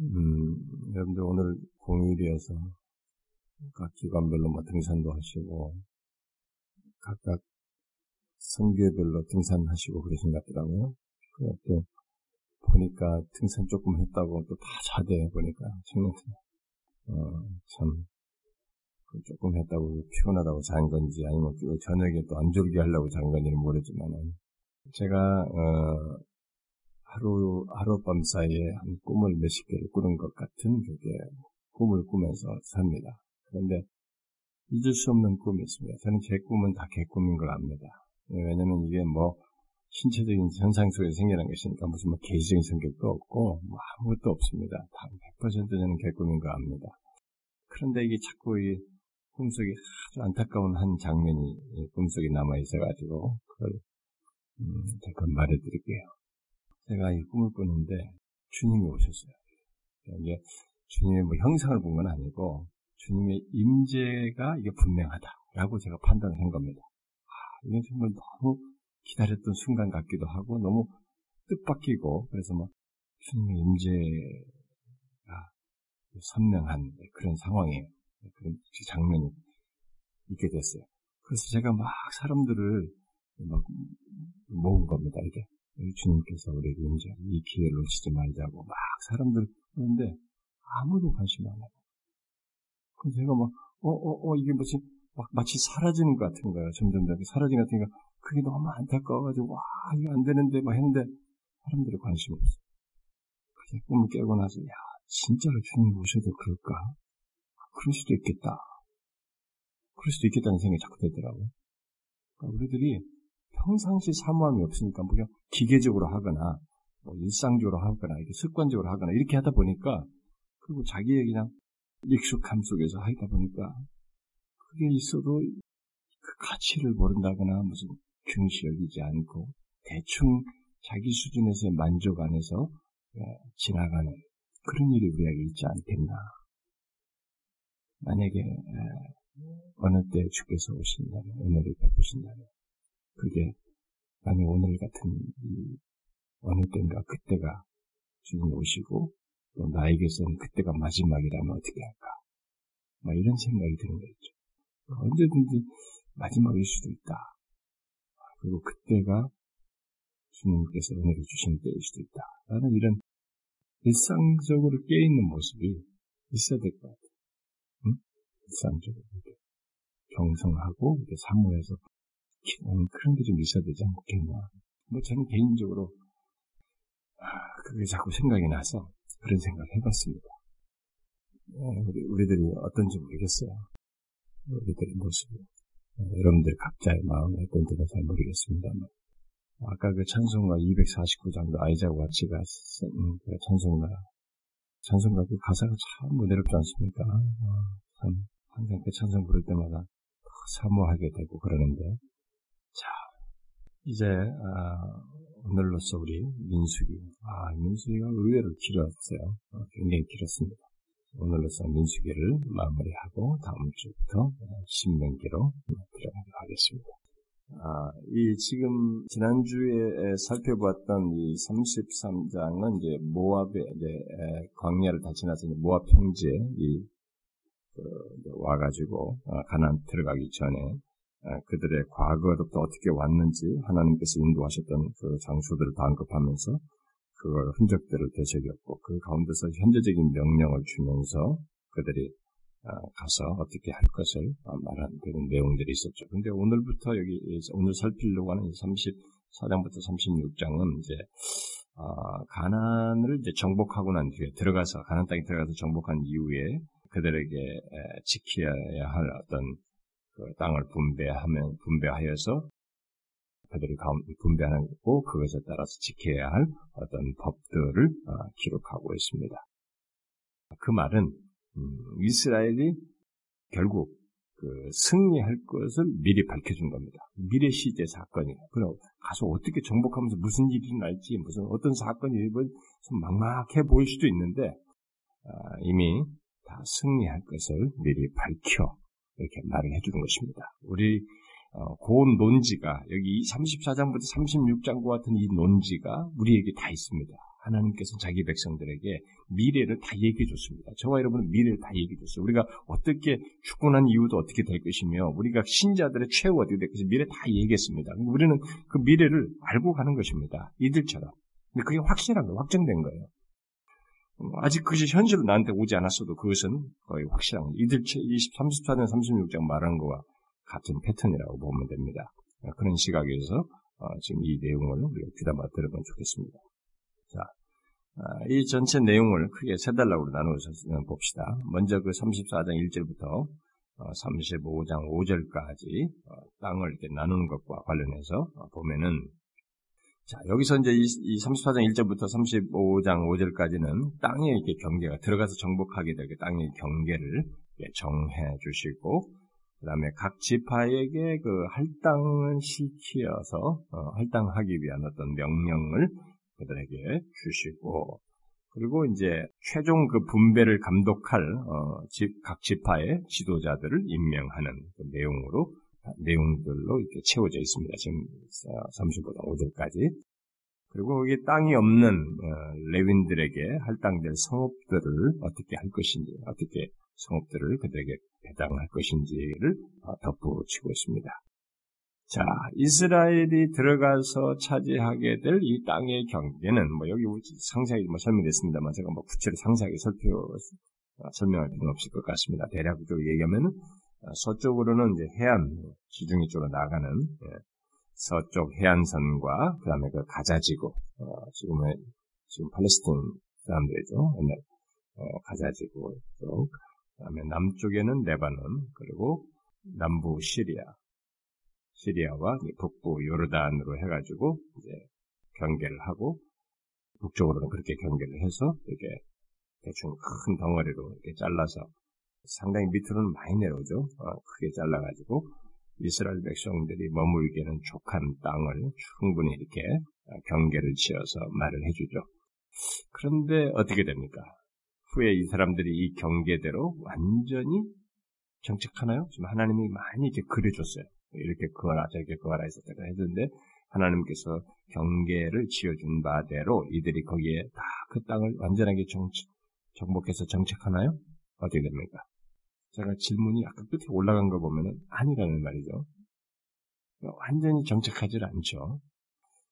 음, 여러분들 오늘 공휴일이어서 각 기관별로 뭐 등산도 하시고 각각 선교별로 등산하시고 그러신 것 같더라고요. 또 보니까 등산 조금 했다고 또 다 자대 보니까 청년들 어, 참 조금 했다고 피곤하다고 잔 건지 아니면 그 저녁에 또 안 졸게 하려고 잔 건지는 모르지만은 제가 어, 하루 하룻밤 사이에 한 꿈을 몇십 개를 꾸는 것 같은 그게 꿈을 꾸면서 삽니다. 그런데 잊을 수 없는 꿈이 있습니다. 저는 제 꿈은 다 개꿈인 걸 압니다. 왜냐면 이게 뭐 신체적인 현상 속에서 생겨난 것이니까 무슨 뭐 개인적인 성격도 없고 뭐 아무것도 없습니다. 다 100% 저는 개꿈인 걸 압니다. 그런데 이게 자꾸 이 꿈속에 아주 안타까운 한 장면이 꿈속에 남아 있어가지고 그걸 음, 잠깐 말해드릴게요. 제가 이 꿈을 꾸는데 주님이 오셨어요. 그러니까 이게 주님의 뭐 형상을 본 건 아니고 주님의 임재가 이게 분명하다라고 제가 판단한 겁니다. 아, 이게 정말 너무 기다렸던 순간 같기도 하고 너무 뜻밖이고 그래서 뭐 주님의 임재가 선명한 그런 상황이에요. 그런 장면이 있게 됐어요. 그래서 제가 막 사람들을 막 모은 겁니다. 이게 주님께서 우리에게 이제 이 기회를 놓치지 말자고 막 사람들 그런데 아무도 관심 안 해요. 그래서 제가 막 어 어, 어, 이게 뭐지 막 마치 사라지는 것 같은 거예요. 점점 더 사라지는 것 같으니까 그게 너무 안타까워가지고 와 이게 안 되는데 막 했는데 사람들이 관심 없어. 그래서 꿈을 깨고 나서 야 진짜로 주님 오셔도 그럴까? 그럴 수도 있겠다. 그럴 수도 있겠다는 생각이 자꾸 들더라고요. 그러니까 우리들이 평상시 사모함이 없으니까 뭐 그냥 기계적으로 하거나 뭐 일상적으로 하거나 이렇게 습관적으로 하거나 이렇게 하다 보니까 그리고 자기의 그냥 익숙함 속에서 하다 보니까 그게 있어도 그 가치를 모른다거나 무슨 중시 여기지 않고 대충 자기 수준에서의 만족 안에서 예, 지나가는 그런 일이 우리에게 있지 않겠나. 만약에 예, 어느 때 주께서 오신다면, 오늘을 베푸신다면, 그게 만약 오늘 같은 이 어느 때인가 그때가 주님 오시고 또 나에게서는 그때가 마지막이라면 어떻게 할까? 막 이런 생각이 드는 거죠. 언제든지 마지막일 수도 있다. 그리고 그때가 주님께서 은혜를 주신 때일 수도 있다. 라는 이런 일상적으로 깨있는 모습이 있어야 될 것 같아요. 응? 일상적으로 이렇게 경성하고 이렇게 사모해서 그런 게 좀 있어야 되지 않겠나. 뭐 저는 개인적으로 아, 그게 자꾸 생각이 나서 그런 생각을 해봤습니다. 우리, 우리들이 어떤지 모르겠어요. 우리들의 모습이. 여러분들 각자의 마음이 어떤지는 잘 모르겠습니다만. 아까 그 찬송가 249장도 아이자고 같이 가쓴 그 찬송가, 찬송가 그 가사가 참 은혜롭지 않습니까? 아, 참, 항상 그 찬송 부를 때마다 사모하게 되고 그러는데, 자, 이제, 아, 오늘로서 우리 민숙이, 아, 민숙이가 의외로 길었어요. 어, 굉장히 길었습니다. 오늘로서 민수기를 마무리하고 다음 주부터 신명기로 들어가도록 하겠습니다. 아, 이 지금 지난주에 살펴보았던 이 33장은 이제 모압의 이제 광야를 다 지나서 모압 평지에 이 그, 와가지고 아, 가난 들어가기 전에 아, 그들의 과거로부터 어떻게 왔는지 하나님께서 인도하셨던 그 장소들을 다 언급하면서 그걸 흔적들을 되새겼고 그 가운데서 현재적인 명령을 주면서 그들이 아, 가서 어떻게 할 것을 말하는 그런 내용들이 있었죠. 근데 오늘부터 여기 오늘 살피려고 하는 34장부터 36장은 이제 아, 가난을 이제 정복하고 난 뒤에 들어가서 가난 땅에 들어가서 정복한 이후에 그들에게 지켜야 할 어떤 그 땅을 분배하면 분배하여서 그들이 분배하는 거고 그것에 따라서 지켜야 할 어떤 법들을 어, 기록하고 있습니다. 그 말은 음, 이스라엘이 결국 그 승리할 것을 미리 밝혀준 겁니다. 미래 시제 사건이. 그럼 가서 어떻게 정복하면서 무슨 일이 날지 무슨 어떤 사건이 좀 막막해 보일 수도 있는데 아, 이미 다 승리할 것을 미리 밝혀 이렇게 말을 해주는 것입니다. 우리 어, 고온 논지가 여기 34장부터 36장과 같은 이 논지가 우리에게 다 있습니다. 하나님께서는 자기 백성들에게 미래를 다 얘기해 줬습니다. 저와 여러분은 미래를 다 얘기해 줬어요. 우리가 어떻게 죽고 난 이후도 어떻게 될 것이며, 우리가 신자들의 최후 어떻게 될 것인지 미래 다 얘기했습니다. 우리는 그 미래를 알고 가는 것입니다. 이들처럼. 근데 그게 확실한 거예요. 확정된 거예요. 아직 그것이 현실로 나한테 오지 않았어도 그것은 거의 확실한. 이들 20, 34년 36장 말한 거와 같은 패턴이라고 보면 됩니다. 그런 시각에서 어, 지금 이 내용을 우리가 귀담아 들어보면 좋겠습니다. 자, 아, 이 전체 내용을 크게 세 달락으로 나누어서 봅시다. 먼저 그 34장 1절부터 35장 어, 5절까지 어, 땅을 이렇게 나누는 것과 관련해서 보면은 자, 여기서 이제 이 34장 1절부터 35장 5절까지는 땅에 이렇게 경계가 들어가서 정복하게 되게 땅의 경계를 정해 주시고 그 다음에 각 지파에게 그 할당을 시키어서 어, 할당하기 위한 어떤 명령을 그들에게 주시고 그리고 이제 최종 그 분배를 감독할 어, 집, 각 지파의 지도자들을 임명하는 그 내용으로 내용들로 이렇게 채워져 있습니다. 지금 35장 5절까지. 그리고 거기 땅이 없는 어, 레윈들에게 할당될 성읍들을 어떻게 할 것인지, 어떻게 성읍들을 그들에게 배당할 것인지를 덧붙이고 있습니다. 자, 이스라엘이 들어가서 차지하게 될 이 땅의 경계는 뭐 여기 상세하게 뭐 설명됐습니다만 제가 뭐 구체로 상세하게 살펴 설명할 필요는 없을 것 같습니다. 대략적으로 얘기하면 서쪽으로는 이제 해안 지중해 쪽으로 나가는 예, 서쪽 해안선과 그 다음에 그 가자지구 어, 지금의 지금 팔레스틴 사람들이죠. 옛날 어, 가자지구 쪽 그 다음에 남쪽에는 레바논, 그리고 남부 시리아, 시리아와 북부 요르단으로 해가지고 이제 경계를 하고 북쪽으로는 그렇게 경계를 해서 이렇게 대충 큰 덩어리로 이렇게 잘라서 상당히 밑으로는 많이 내려오죠. 어, 크게 잘라가지고 이스라엘 백성들이 머물기에는 족한 땅을 충분히 이렇게 경계를 지어서 말을 해주죠. 그런데 어떻게 됩니까? 후에 이 사람들이 이 경계대로 완전히 정착하나요? 지금 하나님이 많이 이렇게 그려줬어요. 이렇게 그거라 저렇게 해서 제가 했는데 하나님께서 경계를 지어준 바대로 이들이 거기에 다 그 땅을 완전하게 정, 정복해서 정착하나요? 어떻게 됩니까? 제가 질문이 아까 끝에 올라간 거 보면은 아니라는 말이죠. 완전히 정착하지 않죠.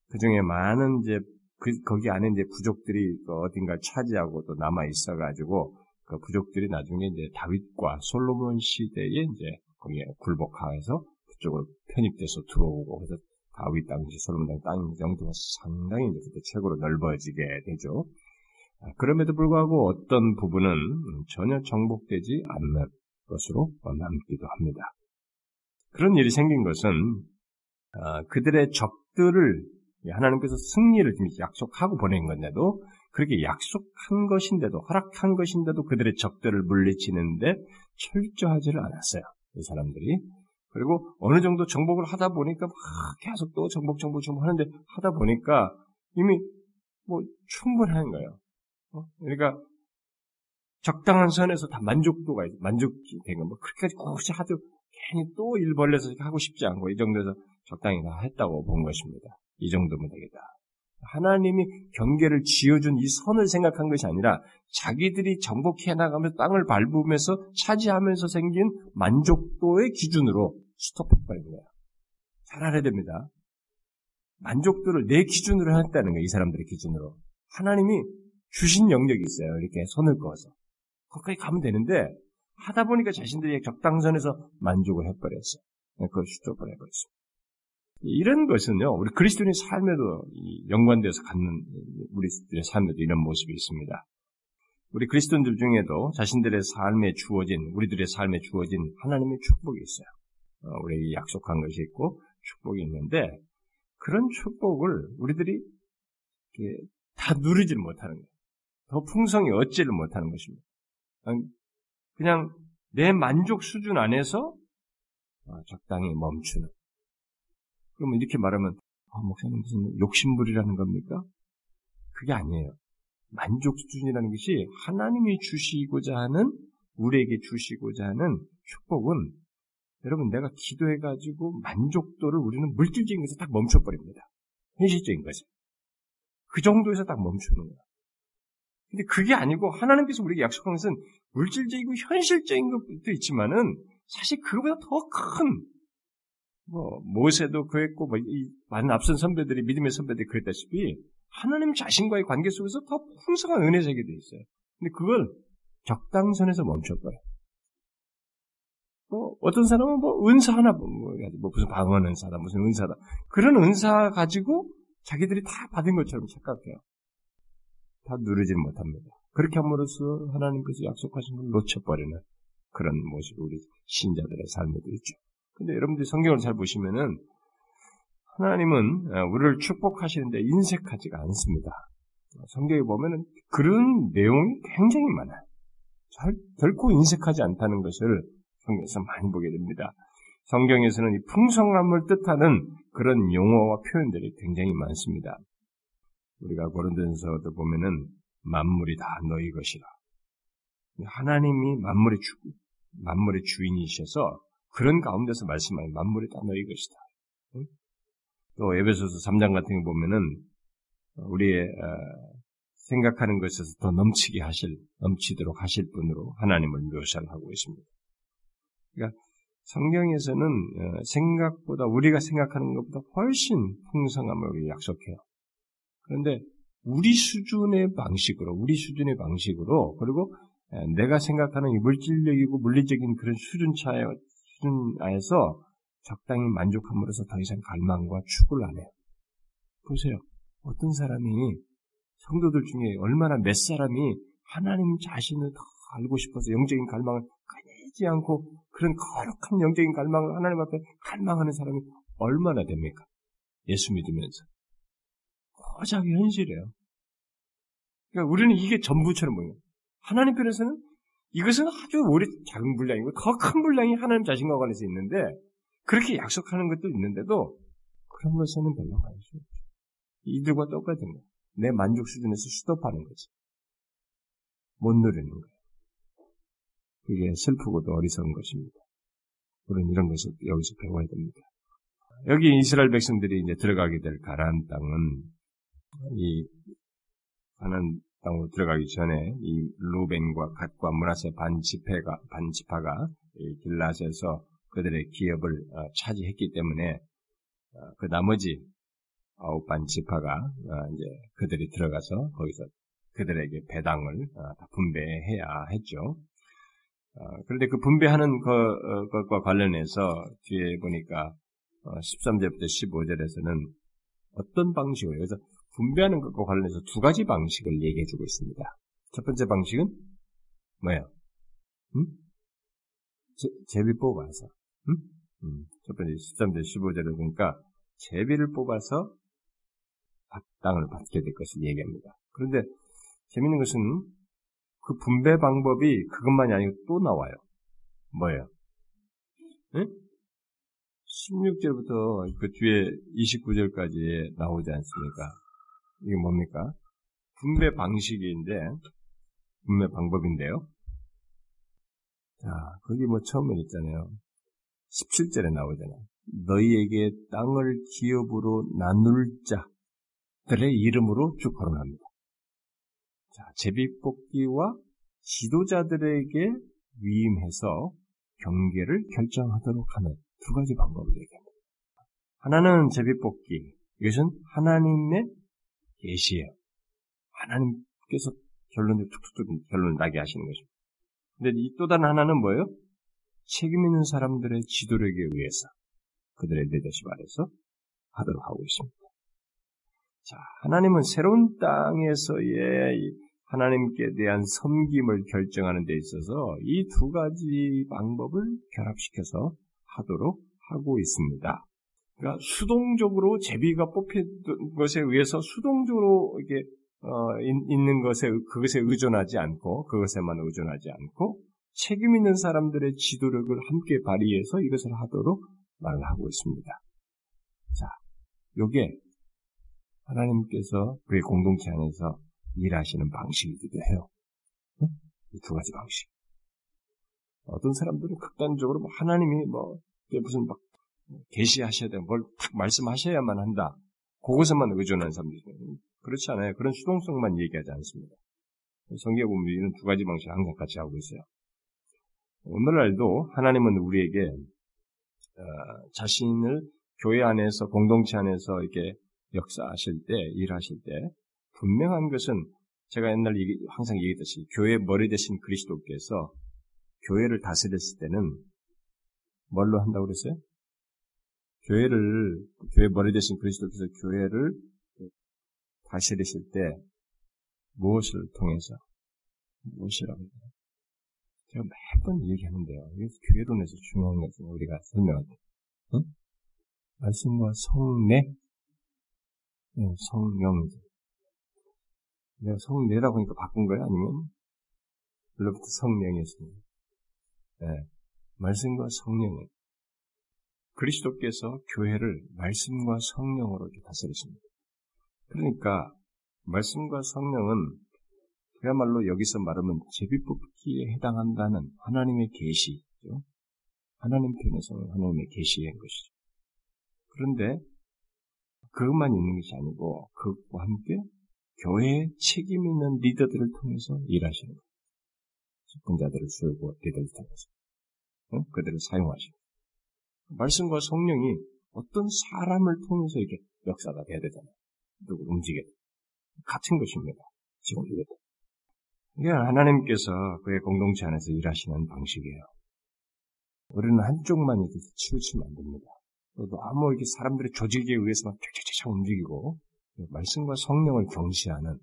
그 중에 많은 이제 그, 거기 안에 이제 부족들이 그 어딘가 차지하고 또 남아 있어가지고 그 부족들이 나중에 이제 다윗과 솔로몬 시대에 이제 거기에 굴복하여서 그쪽으로 편입돼서 들어오고 그래서 다윗 땅지 솔로몬 땅 정도가 상당히 이제 그때 최고로 넓어지게 되죠. 아, 그럼에도 불구하고 어떤 부분은 전혀 정복되지 않는 것으로 남기도 합니다. 그런 일이 생긴 것은 아, 그들의 적들을 하나님께서 승리를 약속하고 보낸 건데도 그렇게 약속한 것인데도 허락한 것인데도 그들의 적들을 물리치는데 철저하지를 않았어요. 이 사람들이. 그리고 어느 정도 정복을 하다 보니까 막 계속 또 정복 정복 정복 하는데 하다 보니까 이미 뭐 충분한 거예요. 어? 그러니까 적당한 선에서 다 만족도가 만족이 된 거. 뭐 그렇게까지 굳이 하도 괜히 또 일벌레서 하고 싶지 않고 이 정도에서 적당히 다 했다고 본 것입니다. 이 정도면 되겠다. 하나님이 경계를 지어준 이 선을 생각한 것이 아니라 자기들이 정복해 나가면서 땅을 밟으면서 차지하면서 생긴 만족도의 기준으로 스톱해버린 거야. 잘 알아야 됩니다. 만족도를 내 기준으로 했다는 거예요. 이 사람들의 기준으로. 하나님이 주신 영역이 있어요. 이렇게 손을 그어서. 거기까지 가면 되는데 하다 보니까 자신들이 적당선에서 만족을 해버렸어요. 그걸 스톱을 해버렸습니다. 이런 것은요, 우리 그리스도인의 삶에도 연관되어서 갖는 우리들의 삶에도 이런 모습이 있습니다. 우리 그리스도인들 중에도 자신들의 삶에 주어진, 우리들의 삶에 주어진 하나님의 축복이 있어요. 어, 우리에게 약속한 것이 있고 축복이 있는데 그런 축복을 우리들이 다 누리질 못하는 거예요. 더 풍성히 얻지를 못하는 것입니다. 그냥 내 만족 수준 안에서 어, 적당히 멈추는 그러면 이렇게 말하면 아, 목사님 무슨 욕심부리라는 겁니까? 그게 아니에요. 만족 수준이라는 것이 하나님이 주시고자 하는 우리에게 주시고자 하는 축복은 여러분 내가 기도해가지고 만족도를 우리는 물질적인 것에 딱 멈춰버립니다. 현실적인 것에. 그 정도에서 딱 멈추는 거야. 근데 그게 아니고 하나님께서 우리에게 약속한 것은 물질적이고 현실적인 것도 있지만은 사실 그거보다 더 큰, 뭐, 모세도 그랬고, 뭐, 이 많은 앞선 선배들이, 믿음의 선배들이 그랬다시피, 하나님 자신과의 관계 속에서 더 풍성한 은혜 세계 돼 있어요. 근데 그걸 적당선에서 멈췄어요. 뭐, 어떤 사람은 뭐, 은사 하나, 뭐, 뭐 무슨 방언 은사다, 무슨 은사다. 그런 은사 가지고 자기들이 다 받은 것처럼 착각해요. 다 누르지 못합니다. 그렇게 함으로써 하나님께서 약속하신 걸 놓쳐버리는 그런 모습이 우리 신자들의 삶에도 있죠. 근데 여러분들이 성경을 잘 보시면은 하나님은 어, 우리를 축복하시는데 인색하지가 않습니다. 성경에 보면은 그런 내용이 굉장히 많아요. 절, 결코 인색하지 않다는 것을 성경에서 많이 보게 됩니다. 성경에서는 이 풍성함을 뜻하는 그런 용어와 표현들이 굉장히 많습니다. 우리가 고린도전서도 보면은 만물이 다 너희 것이라. 하나님이 만물의 주, 만물의 주인이셔서 그런 가운데서 말씀하는 만물이 다 너희 것이다. 또 에베소서 3장 같은 거 보면은 우리의 어, 생각하는 것에서 더 넘치게 하실, 넘치도록 하실 분으로 하나님을 묘사를 하고 있습니다. 그러니까 성경에서는 어, 생각보다 우리가 생각하는 것보다 훨씬 풍성함을 약속해요. 그런데 우리 수준의 방식으로, 우리 수준의 방식으로, 그리고 내가 생각하는 물질적이고 물리적인 그런 수준 차에, 수준 하에서 적당히 만족함으로써 더 이상 갈망과 추구를 안 해요. 보세요. 어떤 사람이, 성도들 중에 얼마나 몇 사람이 하나님 자신을 더 알고 싶어서 영적인 갈망을 가리지 않고 그런 거룩한 영적인 갈망을 하나님 앞에 갈망하는 사람이 얼마나 됩니까? 예수 믿으면서. 고작 현실이에요. 그러니까 우리는 이게 전부처럼 보여요. 하나님 편에서는 이것은 아주 오래 작은 분량이고 더 큰 분량이 하나님 자신과 관해서 있는데 그렇게 약속하는 것도 있는데도 그런 것에는 별로 관심이 없죠. 이들과 똑같은 거예요. 내 만족 수준에서 수도하는 거지. 못 누리는 거예요. 그게 슬프고도 어리석은 것입니다. 우리는 이런 것을 여기서 배워야 됩니다. 여기 이스라엘 백성들이 이제 들어가게 될 가나안 땅은 이 가나안 땅으로 들어가기 전에 이 루벤과 갓과 문하세 반지파가 반지파가 길라스에서 그들의 기업을 어, 차지했기 때문에 어, 그 나머지 아홉 반지파가 어, 이제 그들이 들어가서 거기서 그들에게 배당을 다 분배해야 했죠. 그런데 그 분배하는 것과 관련해서 뒤에 보니까 13절부터 15절에서는 어떤 방식으로 그래서 분배하는 것과 관련해서 두 가지 방식을 얘기해 주고 있습니다. 첫 번째 방식은 뭐예요? 음? 제, 비 뽑아서 음? 음. 첫 번째 13절 15절에 보니까 제비를 뽑아서 땅을 받게 될 것을 얘기합니다. 그런데 재밌는 것은 그 분배 방법이 그것만이 아니고 또 나와요. 뭐예요? 네? 16절부터 그 뒤에 29절까지 나오지 않습니까? 이게 뭡니까? 분배 방식인데, 분배 방법인데요. 자, 거기 뭐 처음에 있잖아요. 17절에 나오잖아요. 너희에게 땅을 기업으로 나눌 자들의 이름으로 쭉 거론합니다. 자, 제비뽑기와 지도자들에게 위임해서 경계를 결정하도록 하는 두 가지 방법을 얘기합니다. 하나는 제비뽑기. 이것은 하나님의 계시예요. 하나님께서 결론을 툭툭툭 결론을 나게 하시는 것입니다. 근데 이 또 다른 하나는 뭐예요? 책임 있는 사람들의 지도력에 의해서 그들의 리더십 아래서 하도록 하고 있습니다. 자, 하나님은 새로운 땅에서의 하나님께 대한 섬김을 결정하는 데 있어서 이 두 가지 방법을 결합시켜서 하도록 하고 있습니다. 그러니까 수동적으로 제비가 뽑힌 것에 의해서 수동적으로 이게 어, 있는 것에 그것에 의존하지 않고 그것에만 의존하지 않고 책임 있는 사람들의 지도력을 함께 발휘해서 이것을 하도록 말을 하고 있습니다. 자, 요게 하나님께서 그의 공동체 안에서 일하시는 방식이기도 해요. 이두 가지 방식. 어떤 사람들은 극단적으로 뭐 하나님이 뭐 무슨 막 계시하셔야 돼. 뭘탁 말씀하셔야만 한다. 그것에만 의존하는 사람들이 그렇지 않아요. 그런 수동성만 얘기하지 않습니다. 성경에 보면 이런 두 가지 방식을 항상 같이 하고 있어요. 오늘날도 하나님은 우리에게 어, 자신을 교회 안에서 공동체 안에서 이렇게 역사하실 때 일하실 때 분명한 것은 제가 옛날 얘기, 항상 얘기했듯이 교회 머리 대신 그리스도께서 교회를 다스렸을 때는 뭘로 한다고 그랬어요? 교회를 교회 머리 대신 그리스도께서 교회를 다스리실 때 무엇을 통해서 무엇이라고? 제가 매번 얘기하는데요. 이게 교회론에서 중요한 것은 우리가 설명할 때, 응? 말씀과 네, 성령이죠. 내가 성내라고 하니까 바꾼 거야? 아니면 원래부터 성령이었습니다. 네, 말씀과 성령이 그리스도께서 교회를 말씀과 성령으로 다스리십니다. 그러니까 말씀과 성령은 그야말로 여기서 말하면 제비뽑기에 해당한다는 하나님의 계시죠. 하나님 편에서 하나님의 계시인 것이죠. 그런데 그것만 있는 것이 아니고 그것과 함께 교회에 책임 있는 리더들을 통해서 일하시는 거예요. 직분자들을 쓰고 리더를 통해서 응? 그들을 사용하시고 말씀과 성령이 어떤 사람을 통해서 이렇게 역사가 돼야 되잖아요. 누구 움직여야 돼. 같은 것입니다. 지금 이것도. 이게 하나님께서 그의 공동체 안에서 일하시는 방식이에요. 우리는 한쪽만 이렇게 치우치면 안 됩니다. 또 너무 이렇게 사람들의 조직에 의해서 막 쫙쫙쫙 움직이고 말씀과 성령을 경시하는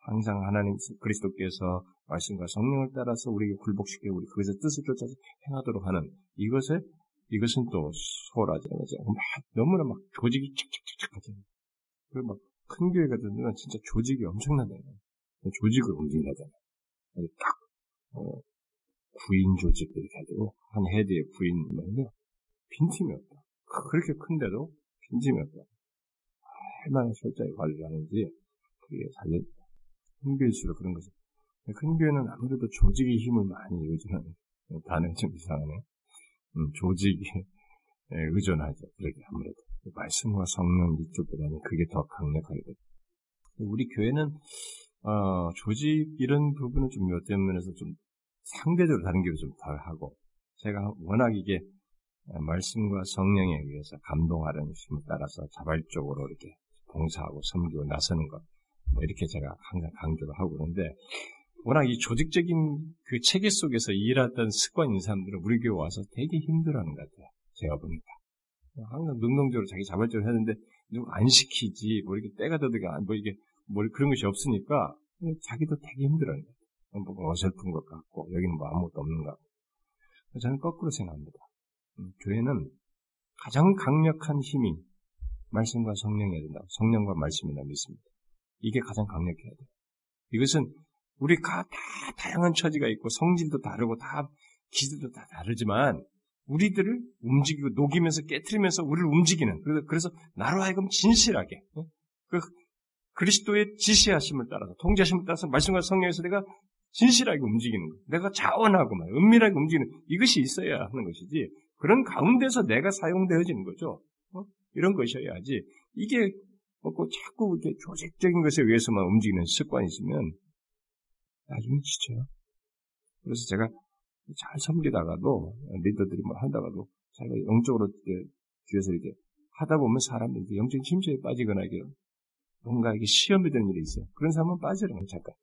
항상 하나님 그리스도께서 말씀과 성령을 따라서 우리에게 굴복시켜 우리 그것의 뜻을 쫓아서 행하도록 하는 이것에 이것은 또 않아요. 막 너무나 막 조직이 착착착착 하잖아요. 그리고 막 큰 교회 같은 데는 진짜 조직이 엄청나잖아요. 조직을 움직이잖아요. 딱 어, 구인 조직 이렇게 가지고 한 헤드에 구인 말이요 빈틈이 없다. 그렇게 큰데도 빈틈이 없다. 얼마나 철저히 관리를 하는지 그게 살려진다. 큰 교회일수록 그런 거죠. 큰 교회는 아무래도 조직의 힘을 많이 의존하는 단어가 좀 이상하네. 음, 조직에 의존하죠. 그렇게 아무래도. 말씀과 성령 이쪽보다는 그게 더 강력하게 됩니다. 우리 교회는, 어, 조직 이런 부분은 좀 어떤 면에서 좀 상대적으로 다른 교회 좀 덜하고, 제가 워낙 이게 말씀과 성령에 의해서 감동하는 힘을 따라서 자발적으로 이렇게 봉사하고 섬기고 나서는 것, 뭐 이렇게 제가 항상 강조를 하고 그러는데, 워낙 이 조직적인 그 체계 속에서 일하던 습관 있는 사람들은 우리 교회 와서 되게 힘들어하는 것 같아요. 제가 보니까. 항상 능동적으로 자기 자발적으로 했는데 누구 안 시키지 뭐 이렇게 때가 더드가 뭐 이게 뭐 그런 것이 없으니까 자기도 되게 힘들어요. 뭐 어설픈 것 같고 여기는 뭐 아무것도 없는 것 같고 저는 거꾸로 생각합니다. 음, 교회는 가장 강력한 힘이 말씀과 성령이어야 된다. 성령과 말씀이라 믿습니다. 이게 가장 강력해야 돼요. 이것은 우리가 다 다양한 처지가 있고 성질도 다르고 다 기질도 다 다르지만 우리들을 움직이고 녹이면서 깨트리면서 우리를 움직이는 그래서 나로 하여금 진실하게 어? 그 그리스도의 지시하심을 따라서 통제하심을 따라서 말씀과 성령에서 내가 진실하게 움직이는 것, 내가 자원하고 말 은밀하게 움직이는 이것이 있어야 하는 것이지 그런 가운데서 내가 사용되어지는 거죠. 어? 이런 것이어야지 이게 뭐 자꾸 이렇게 조직적인 것에 의해서만 움직이는 습관이 있으면 나중에 지쳐요. 그래서 제가 잘 섬기다가도 리더들이 뭐 한다가도 자기가 영적으로 이렇게 뒤에서 이렇게 하다 보면 사람들이 영적인 침체에 빠지거나 이게 뭔가 이게 시험이 되는 일이 있어요. 그런 사람은 빠지라고 잠깐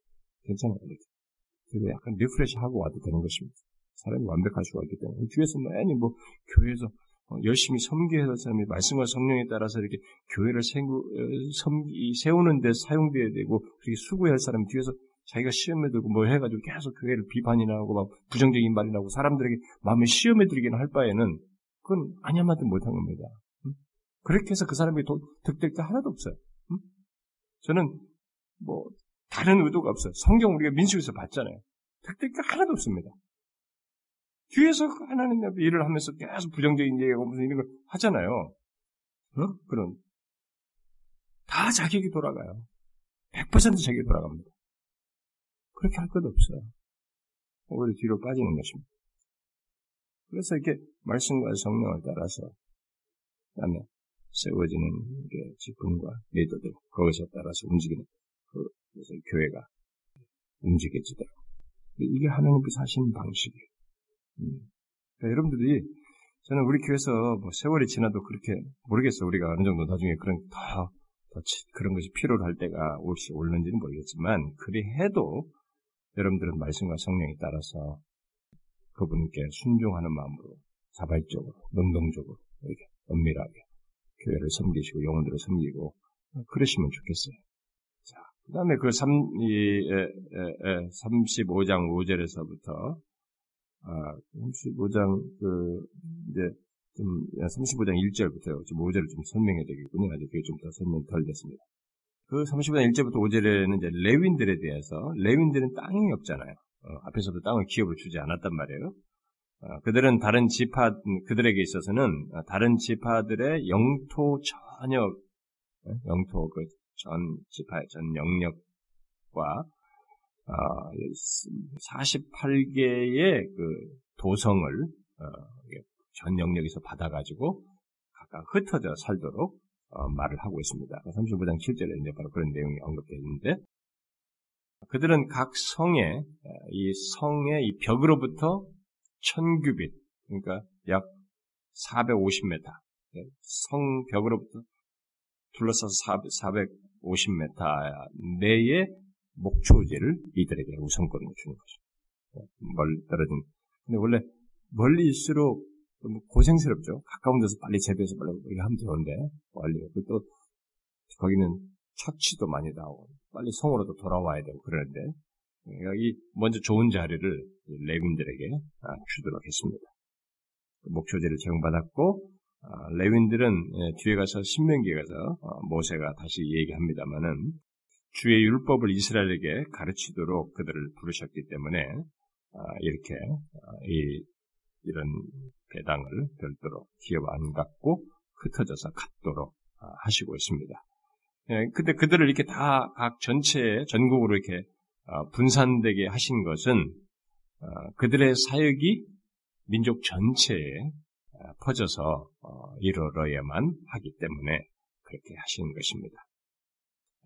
괜찮아요. 이렇게. 그리고 약간 refresh 하고 와도 되는 것입니다. 사람이 완벽할 수가 있기 때문에 뒤에서 많이 뭐 교회에서 어, 열심히 섬기해야 할 사람이 말씀과 성령에 따라서 이렇게 교회를 섬기, 세우는 데 사용돼야 되고 그렇게 수고해야 할 사람이 뒤에서 자기가 시험에 들고 뭐 해가지고 계속 교회를 비판이나 하고 막 부정적인 말이나 하고 사람들에게 마음에 시험에 들기는 할 바에는 그건 아니함만도 못한 겁니다. 응? 그렇게 해서 그 사람이 도, 득될 게 하나도 없어요. 응? 저는 뭐 다른 의도가 없어요. 성경 우리가 민수에서 봤잖아요. 득될 게 하나도 없습니다. 뒤에서 하나님 앞에 일을 하면서 계속 부정적인 얘기하고 무슨 이런 걸 하잖아요. 어? 그런 다 자기에게 돌아가요. 100% 자기에게 돌아갑니다. 그렇게 할 것 없어요. 오히려 뒤로 빠지는 것입니다. 그래서 이렇게 말씀과 성령을 따라서 그다음에 세워지는 게 직분과 리더들 그것에 따라서 움직이는 그 그래서 교회가 움직여지더라고. 이게 하나님께서 하시는 방식이에요. 음. 그러니까 여러분들이 저는 우리 교회에서 뭐 세월이 지나도 그렇게 모르겠어 우리가 어느 정도 나중에 그런 더, 더 그런 것이 필요로 할 때가 올지 올는지는 모르겠지만 그리 해도 여러분들은 말씀과 성령에 따라서 그분께 순종하는 마음으로 자발적으로 능동적으로 이렇게 은밀하게 교회를 섬기시고 영혼들을 섬기고 그러시면 좋겠어요. 자, 그 다음에 그 3, 이, 에, 에, 에, 35장 5절에서부터 아, 35장, 그, 이제, 좀, 35장 1절부터 좀 5절을 좀 설명해야 되겠군요. 아직 그게 좀더 설명 덜 됐습니다. 그 35장 1절부터 5절에는 이제 레윈들에 대해서, 레윈들은 땅이 없잖아요. 어, 앞에서도 땅을 기업을 주지 않았단 말이에요. 어, 그들은 다른 지파, 그들에게 있어서는 다른 지파들의 영토 전역, 어, 영토 그 전 지파의 전 영역과 48개의 그 도성을 전 영역에서 받아가지고 각각 흩어져 살도록 말을 하고 있습니다. 35장 7절에 이제 바로 그런 내용이 언급되어 있는데 그들은 각 성에 이 성의 이 벽으로부터 천규빗 그러니까 약 450m 성 벽으로부터 둘러싸서 450m 내에 목초지를 이들에게 우선권을 주는 거죠. 멀리 떨어진. 근데 원래 멀리일수록 고생스럽죠. 가까운 데서 빨리 재배해서 빨리 하면 좋은데 빨리 또 거기는 착취도 많이 나오고 빨리 성으로도 돌아와야 되고 그러는데 여기 먼저 좋은 자리를 레윈들에게 아, 주도록 했습니다. 목초지를 제공받았고 아, 레윈들은 예, 뒤에 가서 신명기에 가서 어, 모세가 다시 얘기합니다만은 주의 율법을 이스라엘에게 가르치도록 그들을 부르셨기 때문에 아, 이렇게 아, 이, 이런 배당을 별도로 기업 안 갖고 흩어져서 갖도록 아, 하시고 있습니다. 예, 근데 그들을 이렇게 다 각 전체에 전국으로 이렇게 분산되게 하신 것은 그들의 사역이 민족 전체에 퍼져서 어, 이루어야만 하기 때문에 그렇게 하신 것입니다.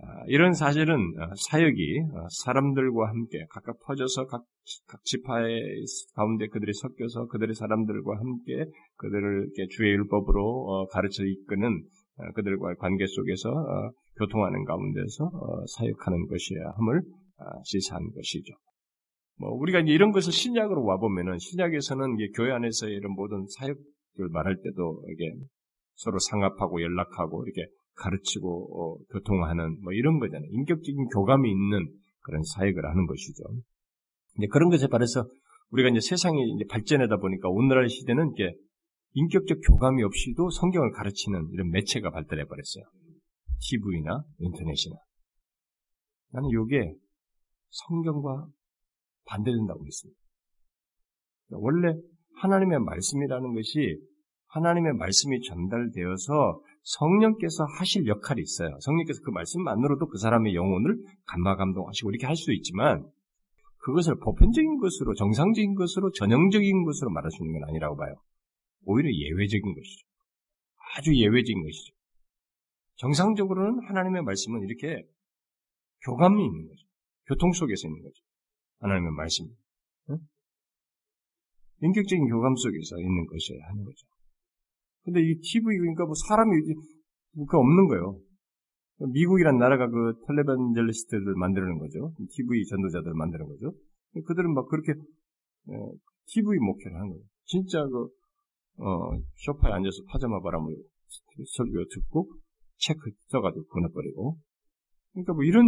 아, 이런 사실은 어, 사역이 어, 사람들과 함께 각각 퍼져서 각, 각 지파의 가운데 그들이 섞여서 그들의 사람들과 함께 그들을 주의 율법으로 어, 가르쳐 이끄는 그들과의 관계 속에서 교통하는 가운데서 사역하는 것이야 함을 아, 시사한 것이죠. 뭐 우리가 이런 것을 신약으로 와 보면은 신약에서는 교회 안에서 이런 모든 사역을 말할 때도 이게 서로 상합하고 연락하고 이렇게 가르치고 어, 교통하는 뭐 이런 거잖아요. 인격적인 교감이 있는 그런 사역을 하는 것이죠. 이제 그런 것에 반해서 우리가 이제 세상이 이제 발전하다 보니까 오늘날 시대는 이게 인격적 교감이 없이도 성경을 가르치는 이런 매체가 발달해 버렸어요. TV나 인터넷이나. 나는 이게 성경과 반대된다고 믿습니다. 원래 하나님의 말씀이라는 것이 하나님의 말씀이 전달되어서 성령께서 하실 역할이 있어요. 성령께서 그 말씀만으로도 그 사람의 영혼을 감마 감동하시고 이렇게 할 수도 있지만 그것을 보편적인 것으로 정상적인 것으로 전형적인 것으로 말할 수 있는 건 아니라고 봐요. 오히려 예외적인 것이죠. 아주 예외적인 것이죠. 정상적으로는 하나님의 말씀은 이렇게 교감이 있는 거죠. 교통 속에서 있는 거죠. 하나님의 말씀. 응? 인격적인 교감 속에서 있는 것이어야 하는 거죠. 근데 이 TV 그러니까 뭐 사람이 그 없는 거예요. 미국이란 나라가 그 텔레반젤리스트를 만드는 거죠. TV 전도자들 을 만드는 거죠. 그들은 막 그렇게 TV 어, 목회를 하는 거예요. 진짜 그 어, 쇼파에 앉아서 파자마 바람을 설교 듣고 체크 써가지고 보내버리고. 그러니까 뭐 이런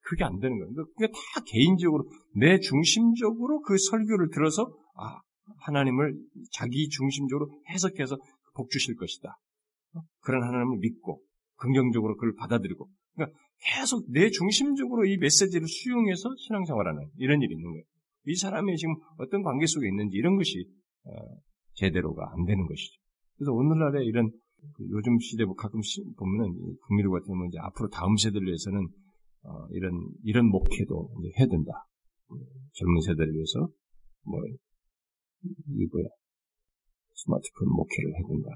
그게 안 되는 거예요. 그게 다 개인적으로 내 중심적으로 그 설교를 들어서 아 하나님을 자기 중심적으로 해석해서 복 주실 것이다. 어? 그런 하나님을 믿고 긍정적으로 그걸 받아들이고 그러니까 계속 내 중심적으로 이 메시지를 수용해서 신앙생활하는 이런 일이 있는 거예요. 이 사람이 지금 어떤 관계 속에 있는지 이런 것이 어, 제대로가 안 되는 것이죠. 그래서 오늘날에 이런 그 요즘 시대 뭐 가끔 보면은 국민들 같은 경우는 이제 앞으로 다음 세대를 위해서는 어, 이런 이런 목회도 해야 된다. 젊은 세대를 위해서 뭐이 뭐야 스마트폰 목회를 해본다.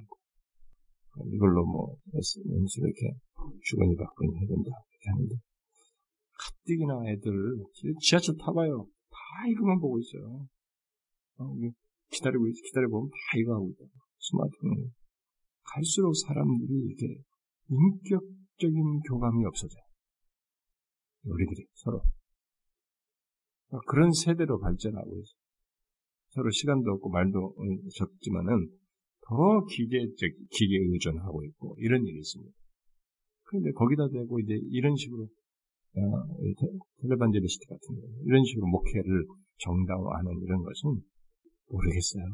이걸로 뭐 연수 이렇게 주거니 받거니 해야 된다 이렇게 하는데 가뜩이나 애들 지하철 타봐요 다 이거만 보고 있어요. 어, 기다리고 기다려 보면 다 이거 하고 있다. 스마트폰 갈수록 사람들이 이게 인격적인 교감이 없어져요. 우리들이 서로 그런 세대로 발전하고 있어요. 서로 시간도 없고 말도 적지만은 더 기계적 기계 의존하고 있고 이런 일이 있습니다. 그런데 거기다 대고 이제 이런 식으로 어, 텔레반제리스트 같은 이런 식으로 목회를 정당화하는 이런 것은 모르겠어요.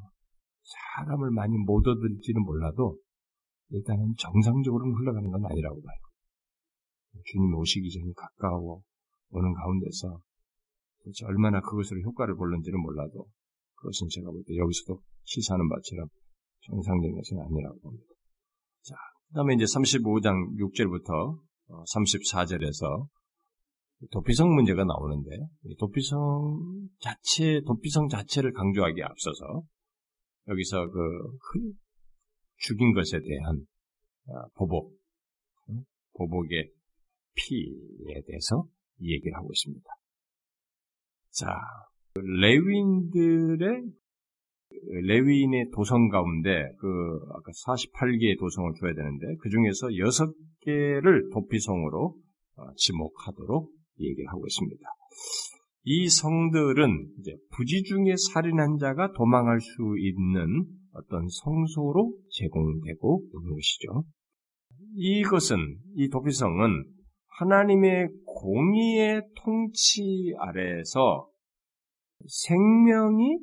사람을 많이 못 얻을지는 몰라도 일단은 정상적으로는 흘러가는 건 아니라고 봐요. 주님 오시기 전에 가까워 오는 가운데서 도대체 얼마나 그것으로 효과를 볼는지는 몰라도 그것은 제가 볼 때 여기서도 시사하는 바처럼 정상적인 것은 아니라고 봅니다. 자, 그 다음에 이제 35장 6절부터 34절에서 도피성 문제가 나오는데 도피성 자체 도피성 자체를 강조하기에 앞서서 여기서 그 죽인 것에 대한 아, 보복 보복의 피에 대해서 얘기를 하고 있습니다. 자 레위인들의 레위인의 도성 가운데 그 아까 48개의 도성을 줘야 되는데 그 중에서 6개를 도피성으로 어, 지목하도록 얘기를 하고 있습니다. 이 성들은 이제 부지 중에 살인한 자가 도망할 수 있는 어떤 성소로 제공되고 있는 것이죠. 이것은 이 도피성은 하나님의 공의의 통치 아래에서 생명이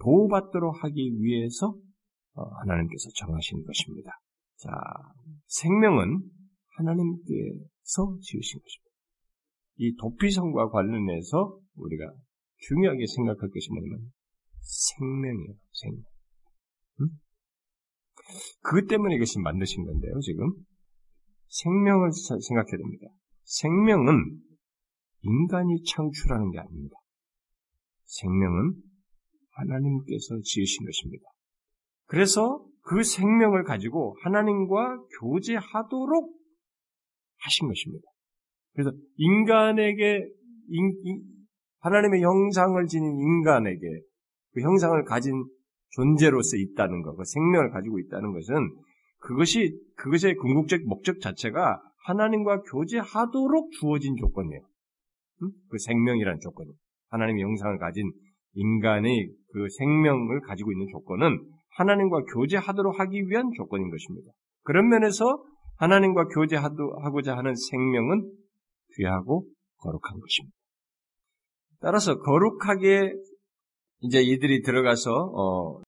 보호받도록 하기 위해서 어, 하나님께서 정하신 것입니다. 자, 생명은 하나님께서 지으신 것입니다. 이 도피성과 관련해서 우리가 중요하게 생각할 것이 뭐냐면 생명이에요, 생명. 응? 그것 때문에 이것이 만드신 건데요, 지금. 생명을 생각해야 됩니다. 생명은 인간이 창출하는 게 아닙니다. 생명은 하나님께서 지으신 것입니다. 그래서 그 생명을 가지고 하나님과 교제하도록 하신 것입니다. 그래서 인간에게 인, 인, 하나님의 형상을 지닌 인간에게 그 형상을 가진 존재로서 있다는 것, 그 생명을 가지고 있다는 것은 그것이 그것의 궁극적 목적 자체가 하나님과 교제하도록 주어진 조건이에요. 응? 그 생명이라는 조건이 하나님의 형상을 가진 인간의 그 생명을 가지고 있는 조건은 하나님과 교제하도록 하기 위한 조건인 것입니다. 그런 면에서 하나님과 교제하고자 하는 생명은 귀하고 거룩한 것입니다. 따라서 거룩하게 이제 이들이 들어가서 어,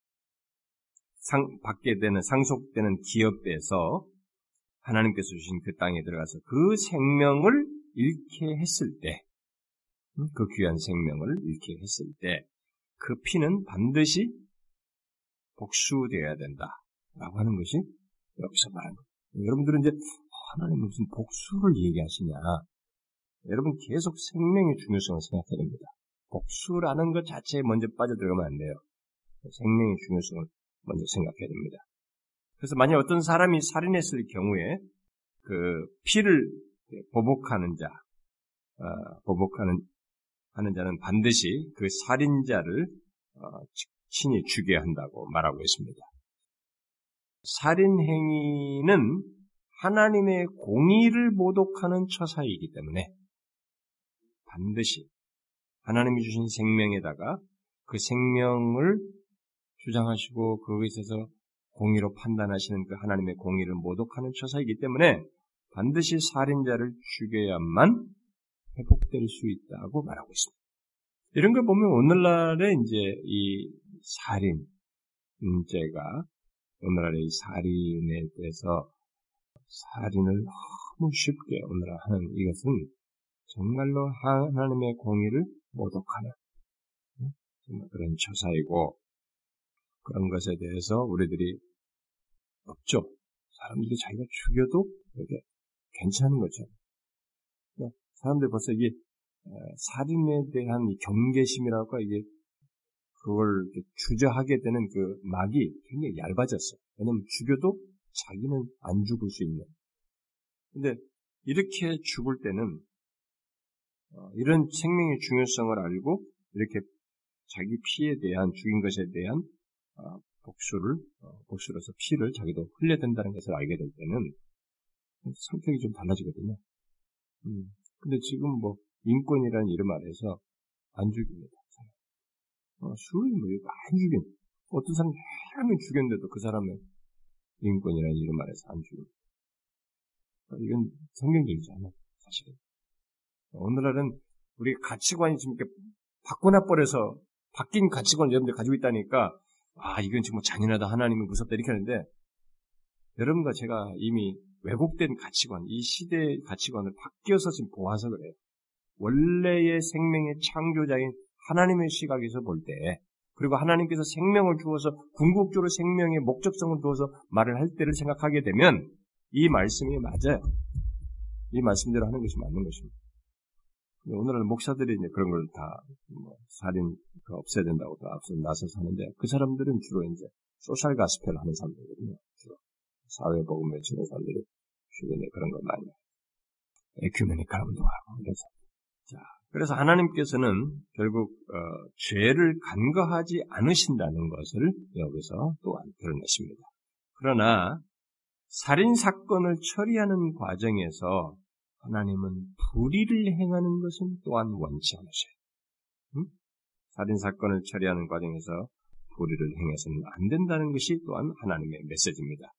상, 받게 되는 상속되는 기업에서 하나님께서 주신 그 땅에 들어가서 그 생명을 잃게 했을 때, 음, 그 귀한 생명을 잃게 했을 때, 그 피는 반드시 복수되어야 된다라고 하는 것이 여기서 말하는. 여러분들은 이제 하나님 무슨 복수를 얘기하시냐? 여러분 계속 생명의 중요성을 생각해야 됩니다. 복수라는 것 자체에 먼저 빠져들어가면 안 돼요. 생명의 중요성을 먼저 생각해야 됩니다. 그래서 만약 어떤 사람이 살인했을 경우에 그 피를 보복하는 자, 어, 보복하는 하는 자는 반드시 그 살인자를 어, 친히 죽여야 한다고 말하고 있습니다. 살인 행위는 하나님의 공의를 모독하는 처사이기 때문에 반드시 하나님이 주신 생명에다가 그 생명을 주장하시고 그것에 있어서 공의로 판단하시는 그 하나님의 공의를 모독하는 처사이기 때문에 반드시 살인자를 죽여야만 회복될 수 있다고 말하고 있습니다. 이런 걸 보면 오늘날의 이제 이 살인 문제가 오늘날의 이 살인에 대해서 살인을 너무 쉽게 오늘날 하는 이것은 정말로 하나님의 공의를 모독하는 정말 그런 처사이고 그런 것에 대해서 우리들이 없죠. 사람들이 자기가 죽여도 이렇게 괜찮은 거죠. 사람들이 벌써 이게 살인에 대한 경계심이라고 이게 그걸 주저하게 되는 그 막이 굉장히 얇아졌어요. 왜냐면 죽여도 자기는 안 죽을 수 있는. 근데 이렇게 죽을 때는 어, 이런 생명의 중요성을 알고 이렇게 자기 피에 대한 죽인 것에 대한 어, 복수를 어, 복수로서 피를 자기도 흘려야 된다는 것을 알게 될 때는 성격이 좀 달라지거든요. 음, 근데 지금 뭐 인권이라는 이름 아래서 안 죽입니다. 어, 수많이 뭐안 죽인 어떤 사람 여러 명 죽였는데도 그 사람의 인권이라는 이름 아래서 안 죽입니다. 이건 성경적이지 않아 사실은. 오늘날은 우리 가치관이 지금 이렇게 바꿔놔 버려서 바뀐 가치관을 여러분들 가지고 있다니까 아 이건 지금 뭐 잔인하다 하나님은 무섭다 이렇게 하는데 여러분과 제가 이미 왜곡된 가치관, 이 시대의 가치관을 바뀌어서 지금 보아서 그래요. 원래의 생명의 창조자인 하나님의 시각에서 볼 때, 그리고 하나님께서 생명을 주어서 궁극적으로 생명의 목적성을 두어서 말을 할 때를 생각하게 되면 이 말씀이 맞아요. 이 말씀대로 하는 것이 맞는 것입니다. 오늘은 목사들이 이제 그런 걸 다, 뭐, 살인, 그 없애야 된다고 또 앞서 나서서 하는데, 그 사람들은 주로 이제, social gospel 하는 사람들이거든요. 주로. 사회복음을 지는 사람들이 주변에 그런 걸 많이 에큐메니칼 운동하고 그래서 자 그래서 하나님께서는 결국 어, 죄를 간과하지 않으신다는 것을 여기서 또한 드러내십니다. 그러나 살인 사건을 처리하는 과정에서 하나님은 불의를 행하는 것은 또한 원치 않으셔요. 응? 살인 사건을 처리하는 과정에서 불의를 행해서는 안 된다는 것이 또한 하나님의 메시지입니다.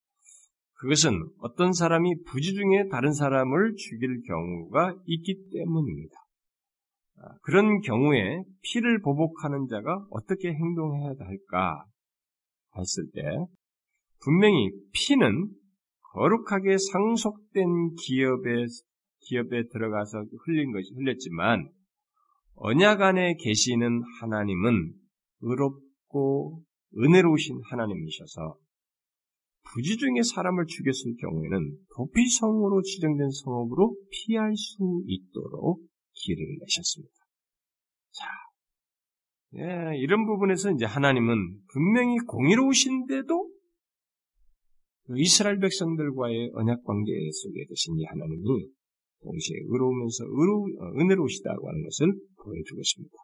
그것은 어떤 사람이 부지 중에 다른 사람을 죽일 경우가 있기 때문입니다. 아, 그런 경우에 피를 보복하는 자가 어떻게 행동해야 할까 했을 때 분명히 피는 거룩하게 상속된 기업에 기업에 들어가서 흘린 것이 흘렸지만 언약 안에 계시는 하나님은 의롭고 은혜로우신 하나님이셔서 부지 중에 사람을 죽였을 경우에는 도피성으로 지정된 성읍으로 피할 수 있도록 길을 내셨습니다. 자, 예, 이런 부분에서 이제 하나님은 분명히 공의로우신데도 그 이스라엘 백성들과의 언약 관계 속에 계신 이 하나님이 동시에 의로우면서 의로, 어, 은혜로우시다고 하는 것을 보여주고 있습니다.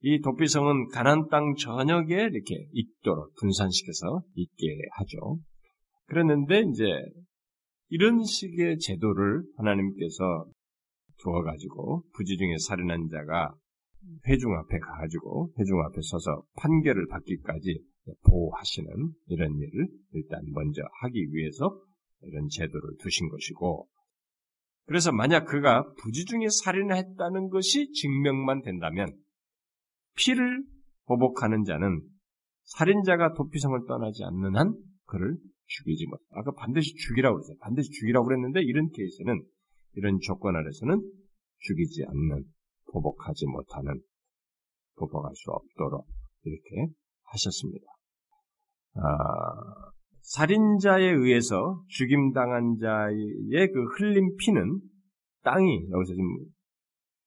이 도피성은 가난 땅 전역에 이렇게 있도록 분산시켜서 있게 하죠. 그랬는데 이제 이런 식의 제도를 하나님께서 두어가지고 부지 중에 살인한 자가 회중 앞에 가가지고 회중 앞에 서서 판결을 받기까지 보호하시는 이런 일을 일단 먼저 하기 위해서 이런 제도를 두신 것이고 그래서 만약 그가 부지 중에 살인을 했다는 것이 증명만 된다면 피를 보복하는 자는 살인자가 도피성을 떠나지 않는 한 그를 죽이지 못. 아까 반드시 죽이라고 그랬어요. 반드시 죽이라고 그랬는데 이런 케이스는 이런 조건 아래서는 죽이지 않는 보복하지 못하는 보복할 수 없도록 이렇게 하셨습니다. 아, 살인자에 의해서 죽임당한 자의 그 흘린 피는 땅이 여기서 지금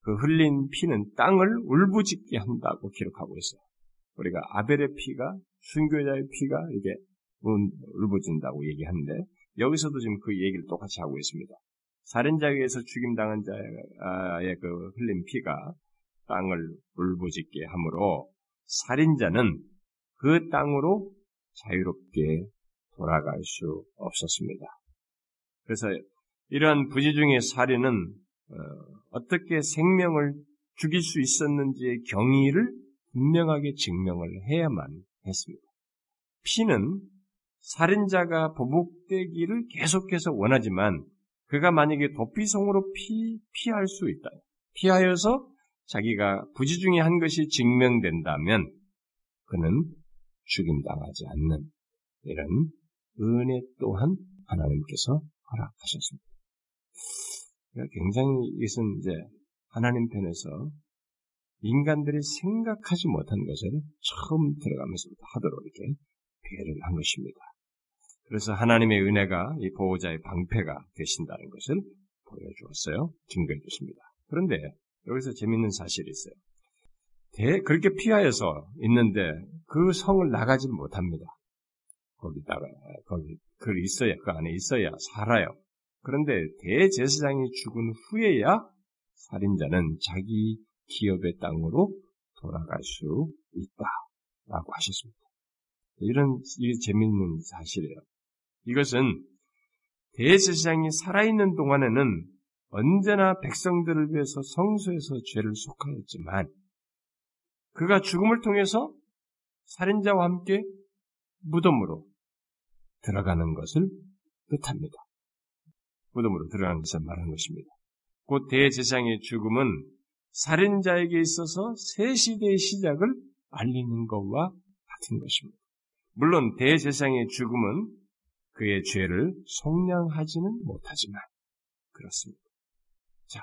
그 흘린 피는 땅을 울부짖게 한다고 기록하고 있어요. 우리가 아벨의 피가 순교자의 피가 이게 울부짖는다고 얘기하는데 여기서도 지금 그 얘기를 똑같이 하고 있습니다. 살인자에 의해서 죽임당한 자의 그 흘린 피가 땅을 울부짖게 하므로 살인자는 그 땅으로 자유롭게 돌아갈 수 없었습니다. 그래서 이러한 부지 중의 살인은 어, 떻게 생명을 죽일 수 있었는지의 경위를 분명하게 증명을 해야만 했습니다. 피는 살인자가 보복되기를 계속해서 원하지만 그가 만약에 도피성으로 피, 피할 수 있다. 피하여서 자기가 부지 중에 한 것이 증명된다면 그는 죽임당하지 않는 이런 은혜 또한 하나님께서 허락하셨습니다. 굉장히 이것은 이제 하나님 편에서 인간들이 생각하지 못한 것을 처음 들어가면서부터 하도록 이렇게 배를 한 것입니다. 그래서 하나님의 은혜가 이 보호자의 방패가 되신다는 것을 보여주었어요. 증거해 주십니다. 그런데 여기서 재밌는 사실이 있어요. 대, 그렇게 피하여서 있는데 그 성을 나가지 못합니다. 거기다가 거기 그 있어야 그 안에 있어야 살아요. 그런데 대제사장이 죽은 후에야 살인자는 자기 기업의 땅으로 돌아갈 수 있다라고 하셨습니다. 이런 이게 재밌는 사실이에요. 이것은 대제사장이 살아있는 동안에는 언제나 백성들을 위해서 성소에서 죄를 속하였지만 그가 죽음을 통해서 살인자와 함께 무덤으로 들어가는 것을 뜻합니다. 무덤으로 들어가는 것을 말하는 것입니다. 곧 대제사장의 죽음은 살인자에게 있어서 새 시대의 시작을 알리는 것과 같은 것입니다. 물론 대제사장의 죽음은 그의 죄를 속량하지는 못하지만 그렇습니다. 자,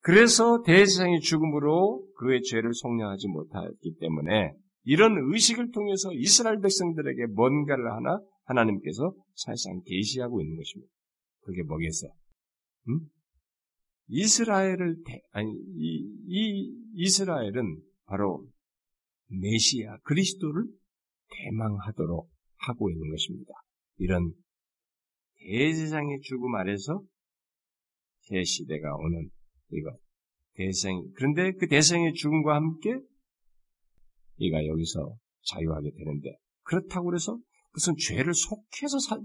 그래서 대제사장의 죽음으로 그의 죄를 속량하지 못하기 때문에 이런 의식을 통해서 이스라엘 백성들에게 뭔가를 하나 하나님께서 사실상 계시하고 있는 것입니다. 그게 뭐겠어요? 음? 이스라엘을 대, 아니 이, 이 이스라엘은 바로 메시아 그리스도를 대망하도록 하고 있는 것입니다. 이런 대세상의 죽음 아래서 새 시대가 오는 이거 대세상 그런데 그 대세상의 죽음과 함께 이가 여기서 자유하게 되는데 그렇다고 해서 무슨 죄를 속해서 사,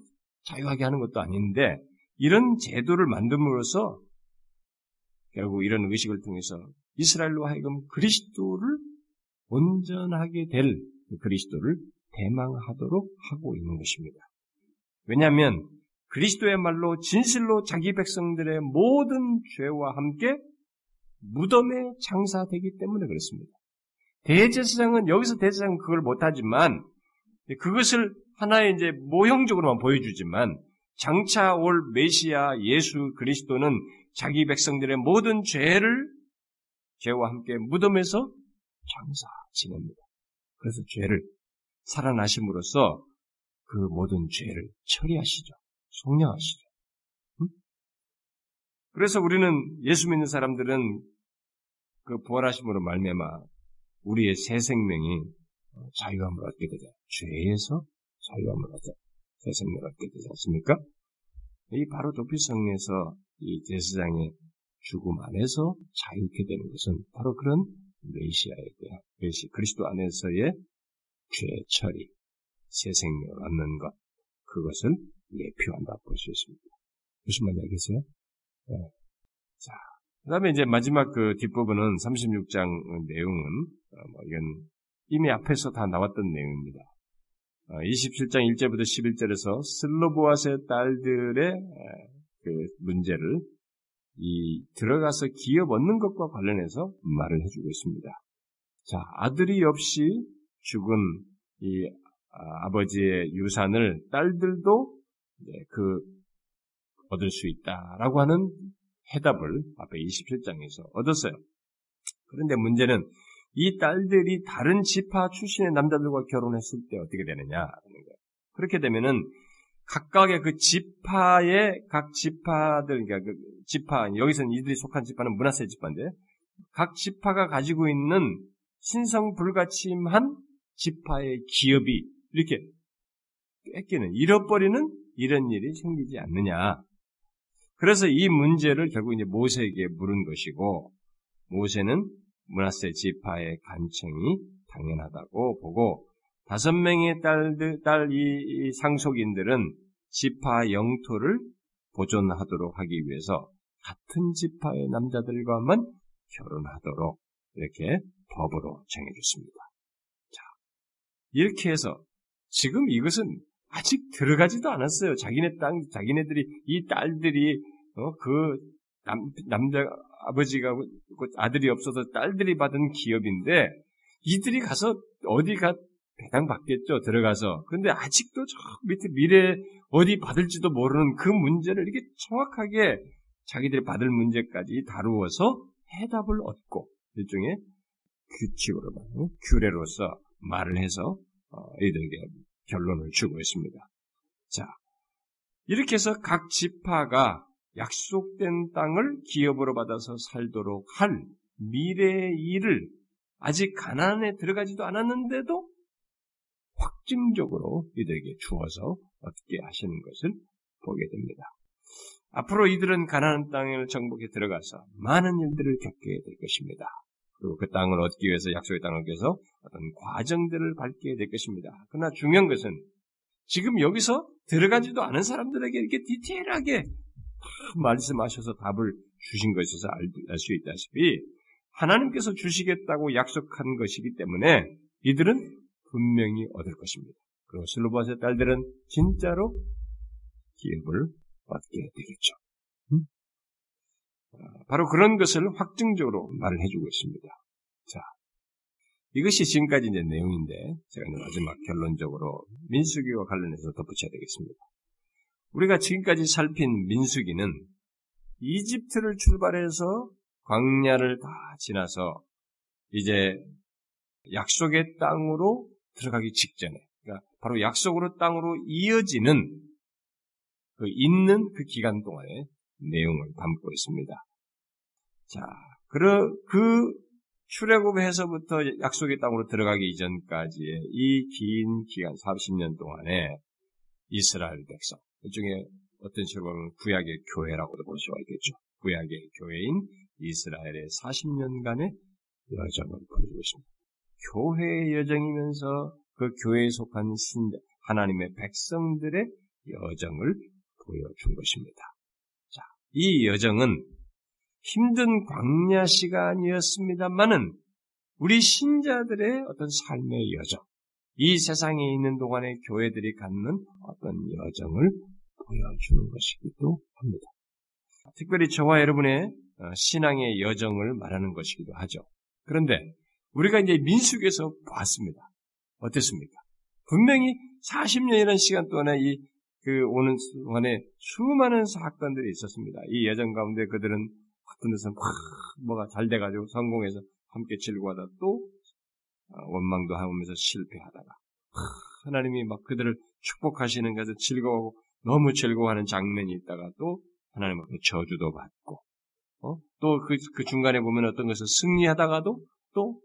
자유하게 하는 것도 아닌데 이런 제도를 만듦으로써 결국 이런 의식을 통해서 이스라엘로 하여금 그리스도를 온전하게 될그 그리스도를 대망하도록 하고 있는 것입니다. 왜냐하면 그리스도의말로 진실로 자기 백성들의 모든 죄와 함께 무덤에 장사되기 때문에 그렇습니다. 대제사장은 여기서 대제사장은 그걸 못하지만 그것을 하나의 이제 모형적으로만 보여주지만 장차 올 메시아 예수 그리스도는 자기 백성들의 모든 죄를 죄와 함께 무덤에서 장사 지냅니다. 그래서 죄를 살아나심으로써 그 모든 죄를 처리하시죠. 속량하시죠. 응? 그래서 우리는 예수 믿는 사람들은 그 부활하심으로 말미암아 우리의 새 생명이 자유함을 얻게 되죠. 죄에서 자유함을 얻게 새 생명을 얻게 되지 않습니까? 이 바로 도피성에서 이 제사장의 죽음 안에서 자유케 되는 것은 바로 그런 메시아에 대한 메시 그리스도 안에서의 죄 처리, 새 생명을 얻는 것 그것을 예표한다 볼 수 있습니다. 무슨 말인지 알겠어요? 네. 자, 그 다음에 이제 마지막 그 뒷부분은 36장 내용은 어, 뭐 이건 이미 앞에서 다 나왔던 내용입니다. 27장 어, 1절부터 11절에서 슬로보아스의 딸들의 그 문제를 이 들어가서 기업 얻는 것과 관련해서 말을 해주고 있습니다. 자, 아들이 없이 죽은 이 아, 아버지의 유산을 딸들도 그 얻을 수 있다라고 하는 해답을 앞에 27장에서 얻었어요. 그런데 문제는 이 딸들이 다른 지파 출신의 남자들과 결혼했을 때 어떻게 되느냐 하는 거예요. 그렇게 되면은 각각의 그 지파의 각 지파들, 그러니까 그 지파, 여기서는 이들이 속한 지파는 문화세 지파인데, 각 지파가 가지고 있는 신성 불가침한 지파의 기업이 이렇게 뺏기는, 잃어버리는 이런 일이 생기지 않느냐. 그래서 이 문제를 결국 이제 모세에게 물은 것이고, 모세는 문하세 지파의 간청이 당연하다고 보고 다섯 명의 딸들, 딸, 이, 상속인들은 지파 영토를 보존하도록 하기 위해서 같은 지파의 남자들과만 결혼하도록 이렇게 법으로 정해줬습니다. 자, 이렇게 해서 지금 이것은 아직 들어가지도 않았어요. 자기네 땅, 자기네들이, 이 딸들이, 어, 그, 남, 남자, 아버지가 아들이 없어서 딸들이 받은 기업인데 이들이 가서 어디가 배당 받겠죠 들어가서 근데 아직도 저 밑에 미래 어디 받을지도 모르는 그 문제를 이렇게 정확하게 자기들이 받을 문제까지 다루어서 해답을 얻고 일종의 규칙으로 말 규례로서 말을 해서 어, 이들에게 결론을 주고 있습니다. 자 이렇게 해서 각 지파가 약속된 땅을 기업으로 받아서 살도록 할 미래의 일을 아직 가난안에 들어가지도 않았는데도 확증적으로 이들에게 주어서 얻게 하시는 것을 보게 됩니다. 앞으로 이들은 가나안 땅을 정복해 들어가서 많은 일들을 겪게 될 것입니다. 그리고 그 땅을 얻기 위해서 약속의 땅을 얻기 위해서 어떤 과정들을 밟게 될 것입니다. 그러나 중요한 것은 지금 여기서 들어가지도 않은 사람들에게 이렇게 디테일하게 말씀하셔서 답을 주신 것에서 알 수 있다시피 하나님께서 주시겠다고 약속한 것이기 때문에 이들은 분명히 얻을 것입니다. 그리고 슬로바스의 딸들은 진짜로 기업을 얻게 되겠죠. 음? 바로 그런 것을 확증적으로 말을 해주고 있습니다. 자, 이것이 지금까지 이제 내용인데 제가 마지막 결론적으로 민수기와 관련해서 덧붙여야 되겠습니다. 우리가 지금까지 살핀 민수기는 이집트를 출발해서 광야를 다 지나서 이제 약속의 땅으로 들어가기 직전에, 그러니까 바로 약속으로 땅으로 이어지는 그 있는 그 기간 동안의 내용을 담고 있습니다. 자, 그, 그 출애굽해서부터 약속의 땅으로 들어가기 이전까지의 이 긴 기간, 40년 동안에 이스라엘 백성, 그 중에 어떤 식으로 보면 구약의 교회라고도 볼 수가 있겠죠. 구약의 교회인 이스라엘의 40년간의 여정을 보여주고 있습니다. 교회의 여정이면서 그 교회에 속한 신, 하나님의 백성들의 여정을 보여준 것입니다. 자, 이 여정은 힘든 광야 시간이었습니다만은 우리 신자들의 어떤 삶의 여정, 이 세상에 있는 동안에 교회들이 갖는 어떤 여정을 보여주는 것이기도 합니다. 특별히 저와 여러분의 어, 신앙의 여정을 말하는 것이기도 하죠. 그런데 우리가 이제 민숙에서 봤습니다. 어땠습니까? 분명히 40년이라는 시간 동안에 이 그 오는 동안에 수많은 사건들이 있었습니다. 이 여정 가운데 그들은 어떤 데서는 확 뭐가 잘 돼가지고 성공해서 함께 즐거워하다 또 어, 원망도 하면서 실패하다가 하나님이 막 그들을 축복하시는 것을 즐거워하고 너무 즐거워하는 장면이 있다가 또 하나님 앞에 저주도 받고 어? 또그 그 중간에 보면 어떤 것을 승리하다가도 또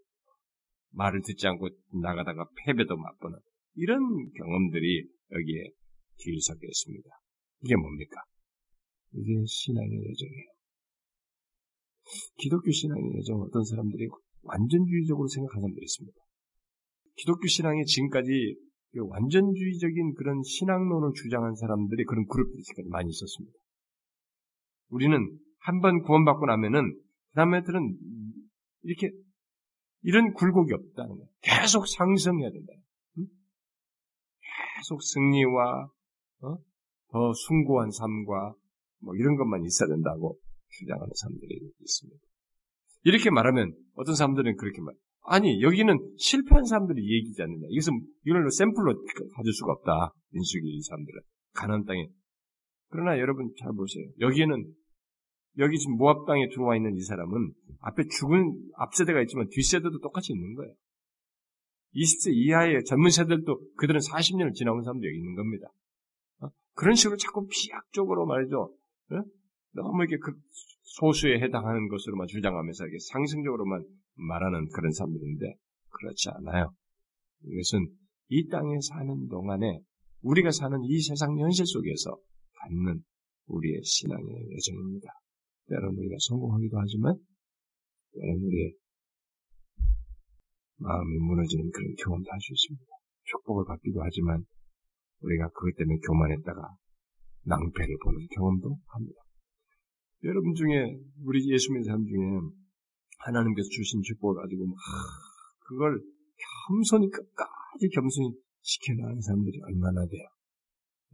말을 듣지 않고 나가다가 패배도 맛보는 이런 경험들이 여기에 뒤섞여 있습니다. 이게 뭡니까? 이게 신앙의 여정이에요. 기독교 신앙의 여정 어떤 사람들이 완전주의적으로 생각하는 사람들이 있습니다. 기독교 신앙이 지금까지 완전주의적인 그런 신앙론을 주장한 사람들이 그런 그룹들이 지금까지 많이 있었습니다. 우리는 한 번 구원받고 나면은 그 다음에들은 이렇게 이런 굴곡이 없다는 거예요. 계속 상승해야 된다. 계속 승리와 어? 더 숭고한 삶과 뭐 이런 것만 있어야 된다고 주장하는 사람들이 있습니다. 이렇게 말하면 어떤 사람들은 그렇게 말. 아니 여기는 실패한 사람들이 얘기지 않느냐. 이것은 이걸로 샘플로 가질 수가 없다. 민수기 이 사람들은 가난 땅에. 그러나 여러분 잘 보세요. 여기에는 여기 지금 모압 땅에 들어와 있는 이 사람은 앞에 죽은 앞 세대가 있지만 뒷 세대도 똑같이 있는 거예요. 20세 이하의 젊은 세대들도 그들은 40년을 지나온 사람도 여기 있는 겁니다. 어? 그런 식으로 자꾸 비약적으로 말이죠. 어? 너무 이렇게 그 소수에 해당하는 것으로만 주장하면서 이렇게 상승적으로만 말하는 그런 사람들인데 그렇지 않아요. 이것은 이 땅에 사는 동안에 우리가 사는 이 세상 현실 속에서 갖는 우리의 신앙의 여정입니다. 때로는 우리가 성공하기도 하지만 때로는 우리의 마음이 무너지는 그런 경험도 할 수 있습니다. 축복을 받기도 하지만 우리가 그것 때문에 교만했다가 낭패를 보는 경험도 합니다. 여러분 중에 우리 예수 믿는 사람 중에 하나님께서 주신 축복을 가지고 막 그걸 겸손히 끝까지 겸손히 지켜나가는 사람들이 얼마나 돼요.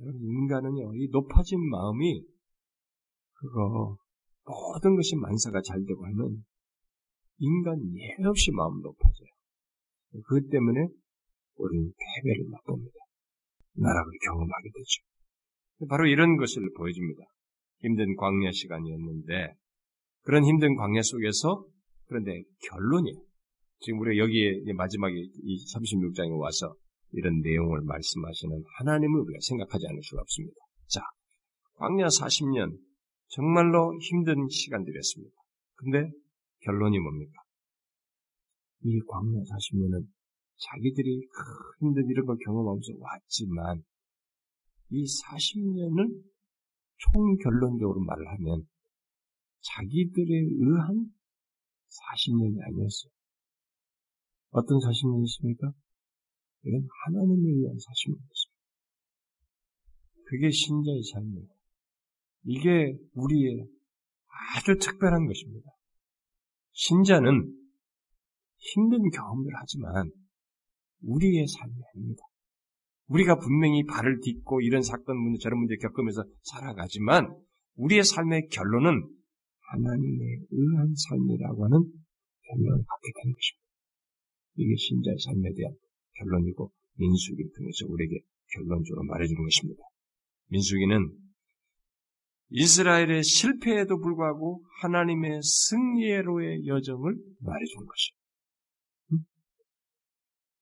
여러분 인간은요 이 높아진 마음이 그거 모든 것이 만사가 잘 되고 하면 인간 예 없이 마음 높아져요. 그것 때문에 우리는 패배를 맛봅니다. 나락을 경험하게 되죠. 바로 이런 것을 보여줍니다. 힘든 광야 시간이었는데 그런 힘든 광야 속에서 그런데 결론이 지금 우리가 여기에 마지막에 이 36장에 와서 이런 내용을 말씀하시는 하나님을 우리가 생각하지 않을 수가 없습니다. 자, 광야 40년 정말로 힘든 시간들이었습니다. 근데 결론이 뭡니까? 이 광야 40년은 자기들이 힘든 이런 걸 경험하면서 왔지만 이 40년을 총 결론적으로 말을 하면 자기들에 의한 40년이 아니었어요. 어떤 40년이십니까? 이건 하나님에 의한 40년이었습니다. 그게 신자의 삶이에요. 이게 우리의 아주 특별한 것입니다. 신자는 힘든 경험을 하지만 우리의 삶이 아닙니다. 우리가 분명히 발을 딛고 이런 사건 문제 저런 문제 겪으면서 살아가지만 우리의 삶의 결론은 하나님에 의한 삶이라고 하는 결론을 갖게 되는 것입니다. 이게 신자의 삶에 대한 결론이고 민수기를 통해서 우리에게 결론적으로 말해주는 것입니다. 민수기는 이스라엘의 실패에도 불구하고 하나님의 승리로의 여정을 말해주는 것이에요.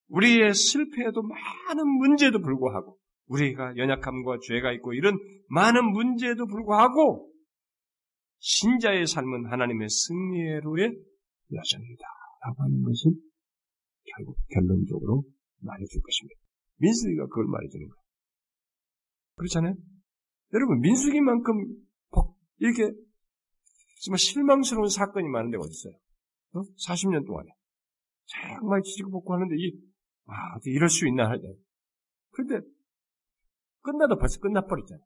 우리의 실패에도 많은 문제도 불구하고 우리가 연약함과 죄가 있고 이런 많은 문제에도 불구하고 신자의 삶은 하나님의 승리로의 여정이다. 라고 하는 것을 결국 결론적으로 말해줄 것입니다. 민수기가 그걸 말해주는 거예요. 그렇잖아요? 여러분, 민수기만큼 이렇게 정말 실망스러운 사건이 많은 데가 어딨어요? 어? 40년 동안에. 정말 지지고 볶고 하는데, 이, 아, 이럴 수 있나 할 때. 그런데, 끝나도 벌써 끝나버렸잖아요.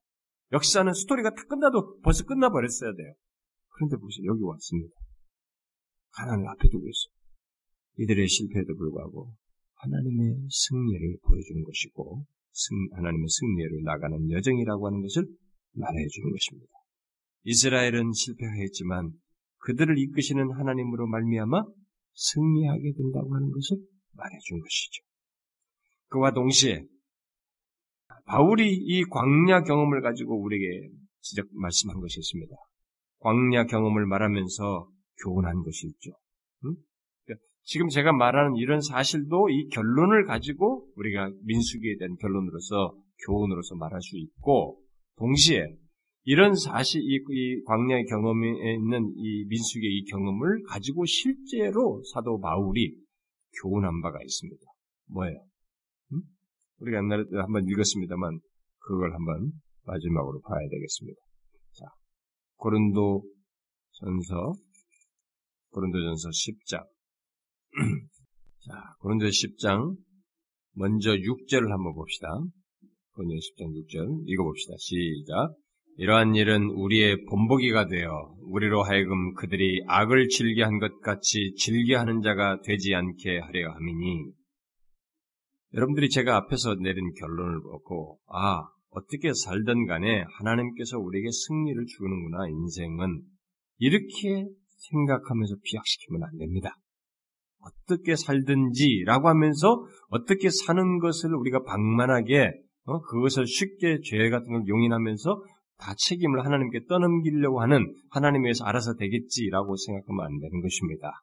역사는 스토리가 다 끝나도 벌써 끝나버렸어야 돼요. 그런데 보세요. 여기 왔습니다. 가난을 앞에 두고 있어요. 이들의 실패에도 불구하고 하나님의 승리를 보여주는 것이고 승, 하나님의 승리를 나가는 여정이라고 하는 것을 말해 주는 것입니다. 이스라엘은 실패하였지만 그들을 이끄시는 하나님으로 말미암아 승리하게 된다고 하는 것을 말해 준 것이죠. 그와 동시에 바울이 이 광야 경험을 가지고 우리에게 지적 말씀한 것이 있습니다. 광야 경험을 말하면서 교훈한 것이 있죠. 응? 지금 제가 말하는 이런 사실도 이 결론을 가지고 우리가 민수기에 대한 결론으로서 교훈으로서 말할 수 있고 동시에 이런 사실 이, 이 광야의 경험에 있는 이 민수기의 이 경험을 가지고 실제로 사도 바울이 교훈한 바가 있습니다. 뭐예요? 음? 우리가 옛날에 한번 읽었습니다만 그걸 한번 마지막으로 봐야 되겠습니다. 자, 고른도 전서 고른도전서 10장 자, 고린도 10장 먼저 6절을 한번 봅시다. 고린도 10장 6절 읽어봅시다. 시작. 이러한 일은 우리의 본보기가 되어 우리로 하여금 그들이 악을 즐겨한 것 같이 즐겨하는 자가 되지 않게 하려 함이니 여러분들이 제가 앞에서 내린 결론을 보고 아 어떻게 살든 간에 하나님께서 우리에게 승리를 주는구나 인생은 이렇게 생각하면서 비약시키면 안 됩니다. 어떻게 살든지라고 하면서 어떻게 사는 것을 우리가 방만하게 어? 그것을 쉽게 죄 같은 걸 용인하면서 다 책임을 하나님께 떠넘기려고 하는 하나님에서 알아서 되겠지라고 생각하면 안 되는 것입니다.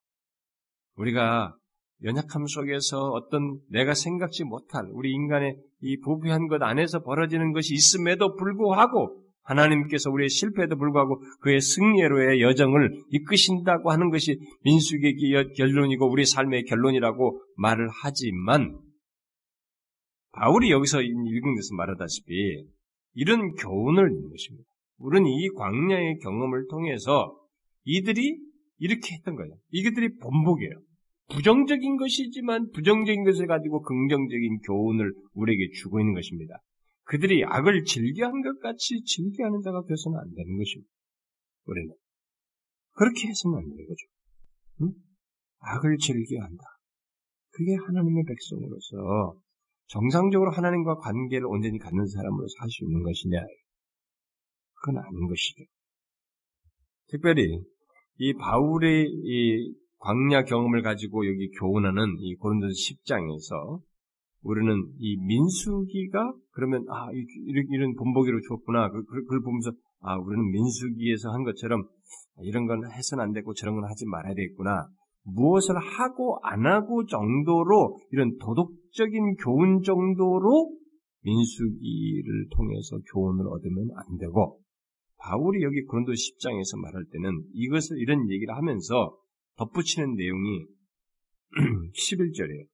우리가 연약함 속에서 어떤 내가 생각지 못할 우리 인간의 이 부패한 것 안에서 벌어지는 것이 있음에도 불구하고 하나님께서 우리의 실패에도 불구하고 그의 승리로의 여정을 이끄신다고 하는 것이 민수기의 결론이고 우리 삶의 결론이라고 말을 하지만 바울이 여기서 읽은 데서 말하다시피 이런 교훈을 읽는 것입니다. 우리는 이 광야의 경험을 통해서 이들이 이렇게 했던 거예요. 이것들이 본복이에요. 부정적인 것이지만 부정적인 것을 가지고 긍정적인 교훈을 우리에게 주고 있는 것입니다. 그들이 악을 즐겨한 것 같이 즐겨하는 자가 되어서는 안 되는 것입니다. 우리는. 그렇게 해서는 안 되는 거죠. 응? 악을 즐겨한다. 그게 하나님의 백성으로서 정상적으로 하나님과 관계를 온전히 갖는 사람으로 살 수 있는 것이냐? 그건 아닌 것이죠. 특별히 이 바울의 이 광야 경험을 가지고 여기 교훈하는 이 고린도서 10장에서 우리는 이 민수기가 그러면 아 이런, 본보기로 줬구나. 그, 그, 그걸 보면서 아 우리는 민수기에서 한 것처럼 이런 건 해서는 안 되고 저런 건 하지 말아야 되겠구나. 무엇을 하고 안 하고 정도로 이런 도덕적인 교훈 정도로 민수기를 통해서 교훈을 얻으면 안 되고 바울이 여기 고린도 10장에서 말할 때는 이것을 이런 얘기를 하면서 덧붙이는 내용이 11절이에요.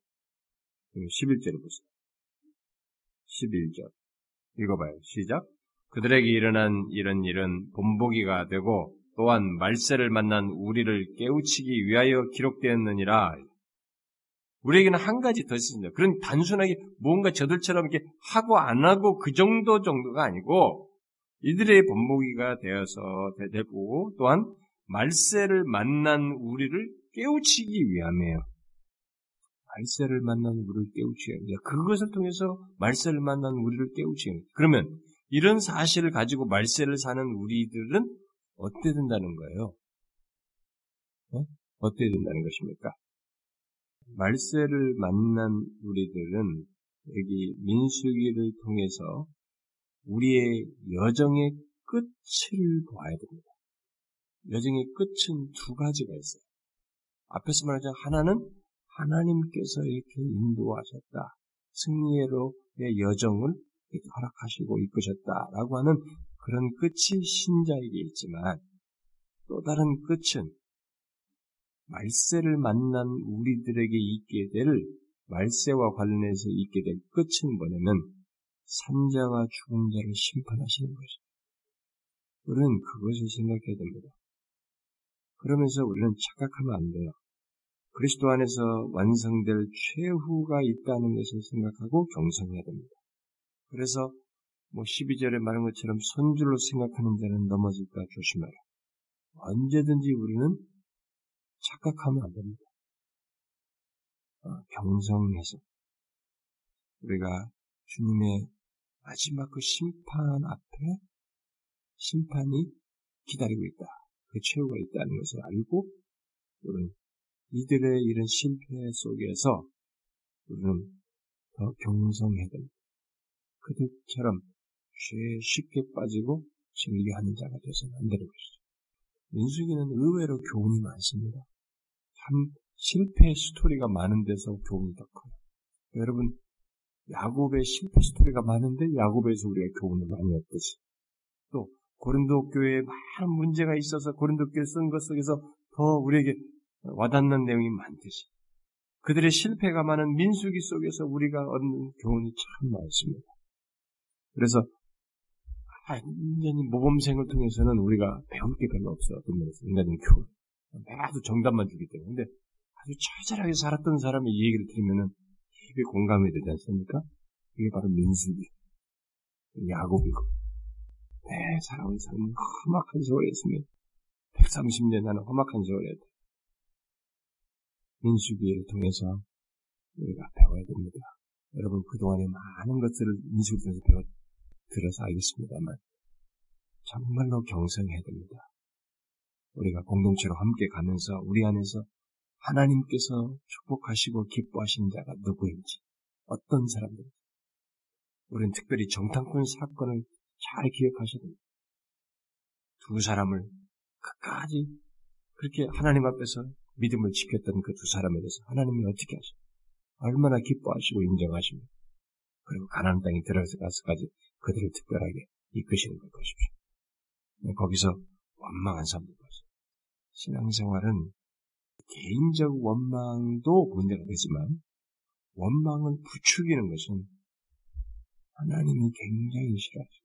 11절을 보세요. 11절. 읽어봐요. 시작. 그들에게 일어난 이런 일은 본보기가 되고 또한 말세를 만난 우리를 깨우치기 위하여 기록되었느니라. 우리에게는 한 가지 더 있습니다. 그런 단순하게 뭔가 저들처럼 이렇게 하고 안 하고 그 정도 정도가 아니고 이들의 본보기가 되어서 되고 또한 말세를 만난 우리를 깨우치기 위함이에요. 말세를 만난 우리를 깨우치기 위함. 그것을 통해서 말세를 만난 우리를 깨우치기 위함. 그러면 이런 사실을 가지고 말세를 사는 우리들은 어떻게 된다는 거예요? 네? 어떻게 된다는 것입니까? 말세를 만난 우리들은 여기 민수기를 통해서 우리의 여정의 끝을 보아야 됩니다. 여정의 끝은 두 가지가 있어요. 앞에서 말하자 하나는 하나님께서 이렇게 인도하셨다. 승리로 의 여정을 이렇게 허락하시고 이끄셨다라고 하는 그런 끝이 신자에게 있지만 또 다른 끝은 말세를 만난 우리들에게 있게 될 말세와 관련해서 있게 될 끝은 뭐냐면 산자와 죽은 자를 심판하시는 것입니다. 우리는 그것을 생각해야 됩니다. 그러면서 우리는 착각하면 안 돼요. 그리스도 안에서 완성될 최후가 있다는 것을 생각하고 경성해야 됩니다. 그래서 뭐 12절에 말한 것처럼 손줄로 생각하는 자는 넘어질까 조심하라. 언제든지 우리는 착각하면 안 됩니다. 어, 경성해서 우리가 주님의 마지막 그 심판 앞에 심판이 기다리고 있다. 그 최후가 있다는 것을 알고 우리는 이들의 이런 실패 속에서 우리는 더 경성해야 됩니다. 그들처럼 죄에 쉽게 빠지고 즐겨하는 자가 되서는 안 되는 것이죠. 민수기는 의외로 교훈이 많습니다. 참 실패 스토리가 많은 데서 교훈이 더 커요. 여러분, 야곱의 실패 스토리가 많은데 야곱에서 우리가 교훈을 많이 얻듯이 또 고린도 교회에 많은 문제가 있어서 고린도 교회 쓴 것 속에서 더 우리에게 와닿는 내용이 많듯이 그들의 실패가 많은 민수기 속에서 우리가 얻는 교훈이 참 많습니다. 그래서 완전히 모범생을 통해서는 우리가 배울 게 별로 없어요. 어떤 면에서 인간적인 교훈. 매도 정답만 주기 때문에. 근데 아주 처절하게 살았던 사람의 이 얘기를 들으면은 깊이 공감이 되지 않습니까? 이게 바로 민수기, 야곱이고, 내 살아온 삶은 험악한 세월이었으면 130년 하는 험악한 세월이었다. 민수기를 통해서 우리가 배워야 됩니다. 여러분 그동안에 많은 것들을 민수기 통해서 배워 들어서 알겠습니다만 정말로 경성해야 됩니다. 우리가 공동체로 함께 가면서 우리 안에서 하나님께서 축복하시고 기뻐하시는 자가 누구인지 어떤 사람들인지 우리는 특별히 정탐꾼 사건을 잘 기억하셔야 됩니다. 두 사람을 끝까지 그렇게 하나님 앞에서 믿음을 지켰던 그 두 사람에 대해서 하나님이 어떻게 하십니까? 얼마나 기뻐하시고 인정하십니까? 그리고 가나안 땅에 들어가서까지 그들을 특별하게 이끄시는 것 것입시오. 네, 거기서 원망한 사람들 것이 신앙생활은 개인적 원망도 문제가 되지만 원망을 부추기는 것은 하나님이 굉장히 싫어하죠.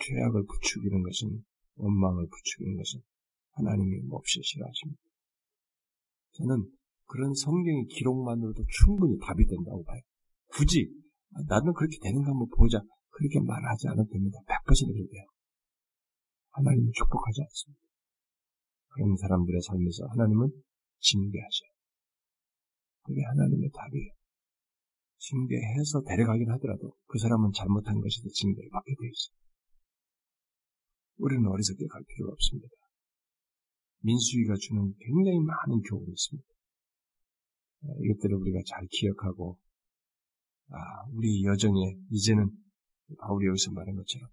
죄악을 부추기는 것은 원망을 부추기는 것은 하나님이 몹시 싫어하십니다. 저는 그런 성경의 기록만으로도 충분히 답이 된다고 봐요. 굳이 나는 그렇게 되는가 한번 보자. 그렇게 말하지 않아도 됩니다. 100% 그래요. 하나님은 축복하지 않습니다. 그런 사람들의 삶에서 하나님은 징계하셔요. 그게 하나님의 답이에요. 징계해서 데려가긴 하더라도 그 사람은 잘못한 것이든 징계를 받게 되어 있어요. 우리는 어리석게 갈 필요가 없습니다. 민수기가 주는 굉장히 많은 교훈이 있습니다. 이것들을 우리가 잘 기억하고 아, 우리 여정에 이제는 바울이 여기서 말한 것처럼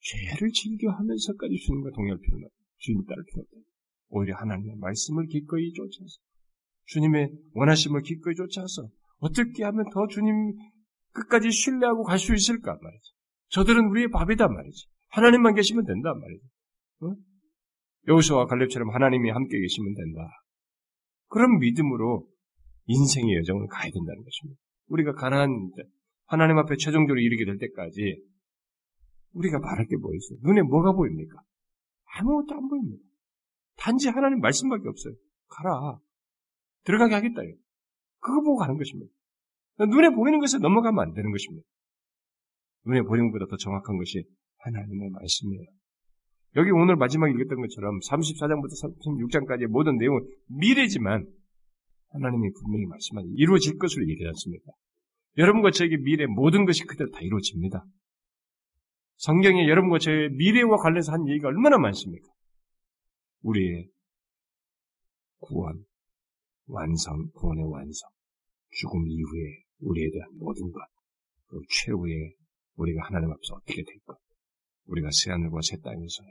죄를 즐겨하면서까지 주님과 동의할 필요는. 주님 따를 필요 없다. 오히려 하나님의 말씀을 기꺼이 쫓아서 주님의 원하심을 기꺼이 쫓아서 어떻게 하면 더 주님 끝까지 신뢰하고 갈 수 있을까 말이지. 저들은 우리의 밥이다 말이지. 하나님만 계시면 된다 말이지. 어? 여호수와 갈렙처럼 하나님이 함께 계시면 된다. 그런 믿음으로 인생의 여정을 가야 된다는 것입니다. 우리가 가난한 하나님 앞에 최종적으로 이르게 될 때까지 우리가 바랄 게뭐 있어요? 눈에 뭐가 보입니까? 아무것도 안 보입니다. 단지 하나님 말씀밖에 없어요. 가라. 들어가게 하겠다. 그거 보고 가는 것입니다. 눈에 보이는 것에 넘어가면 안 되는 것입니다. 눈에 보이는 것보다 더 정확한 것이 하나님의 말씀이에요. 여기 오늘 마지막에 읽었던 것처럼 34장부터 36장까지의 모든 내용은 미래지만 하나님이 분명히 말씀하니 이루어질 것으로 얘기하지 않습니까? 여러분과 저에게 미래 모든 것이 그대로 다 이루어집니다. 성경에 여러분과 저의 미래와 관련해서 한 얘기가 얼마나 많습니까? 우리의 구원, 완성, 구원의 완성, 죽음 이후에 우리에 대한 모든 것, 그 최후의 우리가 하나님 앞에서 어떻게 될 것, 우리가 새하늘과 새 땅에서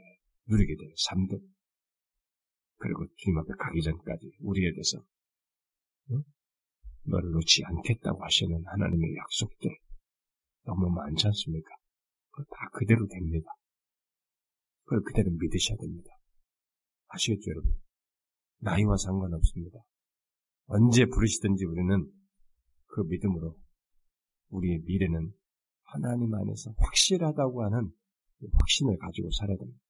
누리게 될 삶들, 그리고 주님 앞에 가기 전까지 우리에 대해서 응? 너를 놓지 않겠다고 하시는 하나님의 약속들 너무 많지 않습니까? 다 그대로 됩니다. 그걸 그대로 믿으셔야 됩니다. 아시겠죠, 여러분? 나이와 상관없습니다. 언제 부르시든지 우리는 그 믿음으로 우리의 미래는 하나님 안에서 확실하다고 하는 확신을 가지고 살아야 됩니다.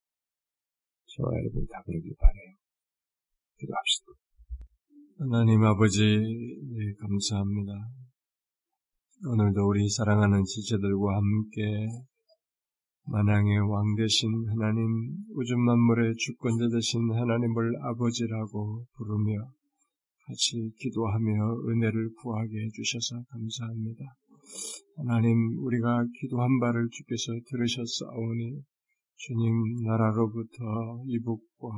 저와 여러분이 다 그러길 바래요. 기도합시다. 하나님 아버지 네, 감사합니다. 오늘도 우리 사랑하는 지체들과 함께 만왕의 왕 되신 하나님, 우주 만물의 주권자 되신 하나님을 아버지라고 부르며 같이 기도하며 은혜를 구하게 해주셔서 감사합니다. 하나님, 우리가 기도한 바를 주께서 들으셨사오니 주님 나라로부터 이북과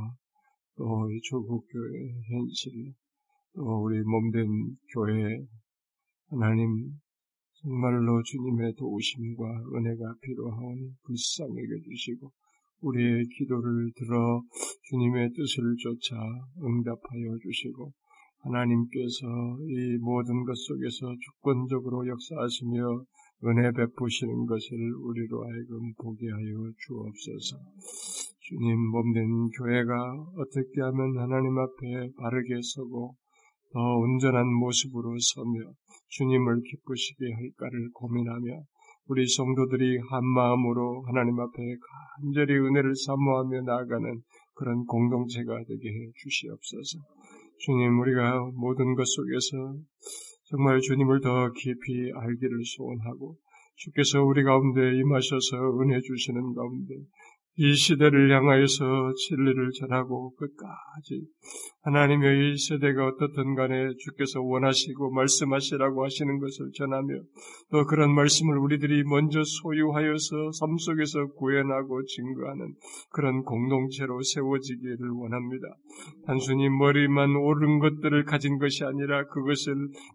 또 조국 교회 현실, 또 우리 몸된 교회 하나님 정말로 주님의 도우심과 은혜가 필요하오니 불쌍히 여겨주시고 우리의 기도를 들어 주님의 뜻을 쫓아 응답하여 주시고 하나님께서 이 모든 것 속에서 주권적으로 역사하시며 은혜 베푸시는 것을 우리로 하여금 보게 하여 주옵소서. 주님 몸된 교회가 어떻게 하면 하나님 앞에 바르게 서고 더 온전한 모습으로 서며 주님을 기쁘시게 할까를 고민하며 우리 성도들이 한 마음으로 하나님 앞에 간절히 은혜를 사모하며 나아가는 그런 공동체가 되게 해 주시옵소서. 주님, 우리가 모든 것 속에서 정말 주님을 더 깊이 알기를 소원하고 주께서 우리 가운데 임하셔서 은혜 주시는 가운데 이 시대를 향하여서 진리를 전하고 끝까지 하나님의 이 세대가 어떻든 간에 주께서 원하시고 말씀하시라고 하시는 것을 전하며 또 그런 말씀을 우리들이 먼저 소유하여서 삶 속에서 구현하고 증거하는 그런 공동체로 세워지기를 원합니다. 단순히 머리만 옳은 것들을 가진 것이 아니라 그것을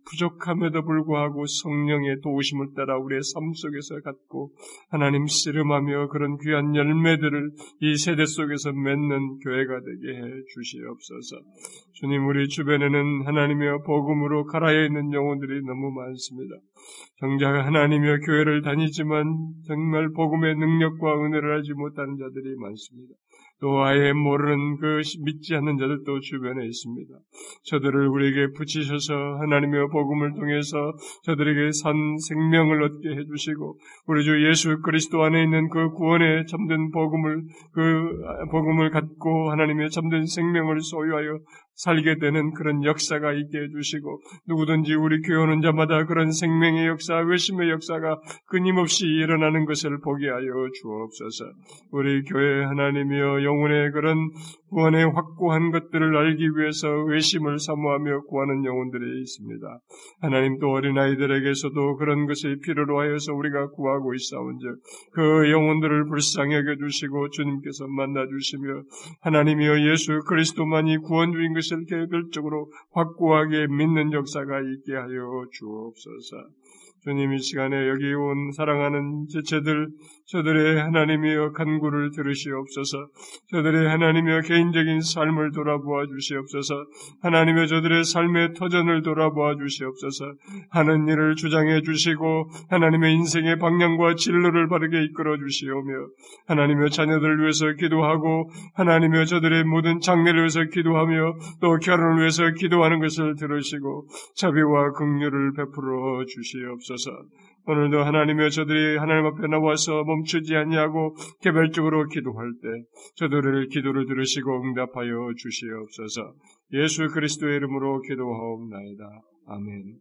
부족함에도 불구하고 성령의 도우심을 따라 우리의 삶 속에서 갖고 하나님 씨름하며 그런 귀한 열매들 을 이 세대 속에서 맺는 교회가 되게 해 주시옵소서. 주님, 우리 주변에는 하나님의 복음으로 갈아야 있는 영혼들이 너무 많습니다. 정작 하나님의 교회를 다니지만 정말 복음의 능력과 은혜를 하지 못하는 자들이 많습니다. 또 아예 모르는 그 믿지 않는 자들도 주변에 있습니다. 저들을 우리에게 붙이셔서 하나님의 복음을 통해서 저들에게 산 생명을 얻게 해주시고 우리 주 예수 그리스도 안에 있는 그 구원의 참된 복음을 그 복음을 갖고 하나님의 참된 생명을 소유하여 살게 되는 그런 역사가 있게 해주시고 누구든지 우리 교회 오는 자마다 그런 생명의 역사, 외심의 역사가 끊임없이 일어나는 것을 보게 하여 주옵소서. 우리 교회 하나님이여 영혼의 그런 구원의 확고한 것들을 알기 위해서 외심을 사모하며 구하는 영혼들이 있습니다. 하나님 또 어린아이들에게서도 그런 것을 필요로 하여서 우리가 구하고 있사온즉 그 영혼들을 불쌍히 여겨주시고 주님께서 만나주시며 하나님이여 예수 그리스도만이 구원주인 것을 개별적으로 확고하게 믿는 역사가 있게 하여 주옵소서. 주님 이 시간에 여기 온 사랑하는 지체들 저들의 하나님이여 간구를 들으시옵소서. 저들의 하나님이여 개인적인 삶을 돌아보아 주시옵소서. 하나님의 저들의 삶의 터전을 돌아보아 주시옵소서. 하는 일을 주장해 주시고 하나님의 인생의 방향과 진로를 바르게 이끌어 주시오며 하나님의 자녀들을 위해서 기도하고 하나님의 저들의 모든 장례를 위해서 기도하며 또 결혼을 위해서 기도하는 것을 들으시고 자비와 긍휼을 베풀어 주시옵소서 오늘도 하나님의 저들이 하나님 앞에 나와서 멈추지 아니하고 개별적으로 기도할 때 저들을 기도를 들으시고 응답하여 주시옵소서 예수 그리스도의 이름으로 기도하옵나이다. 아멘.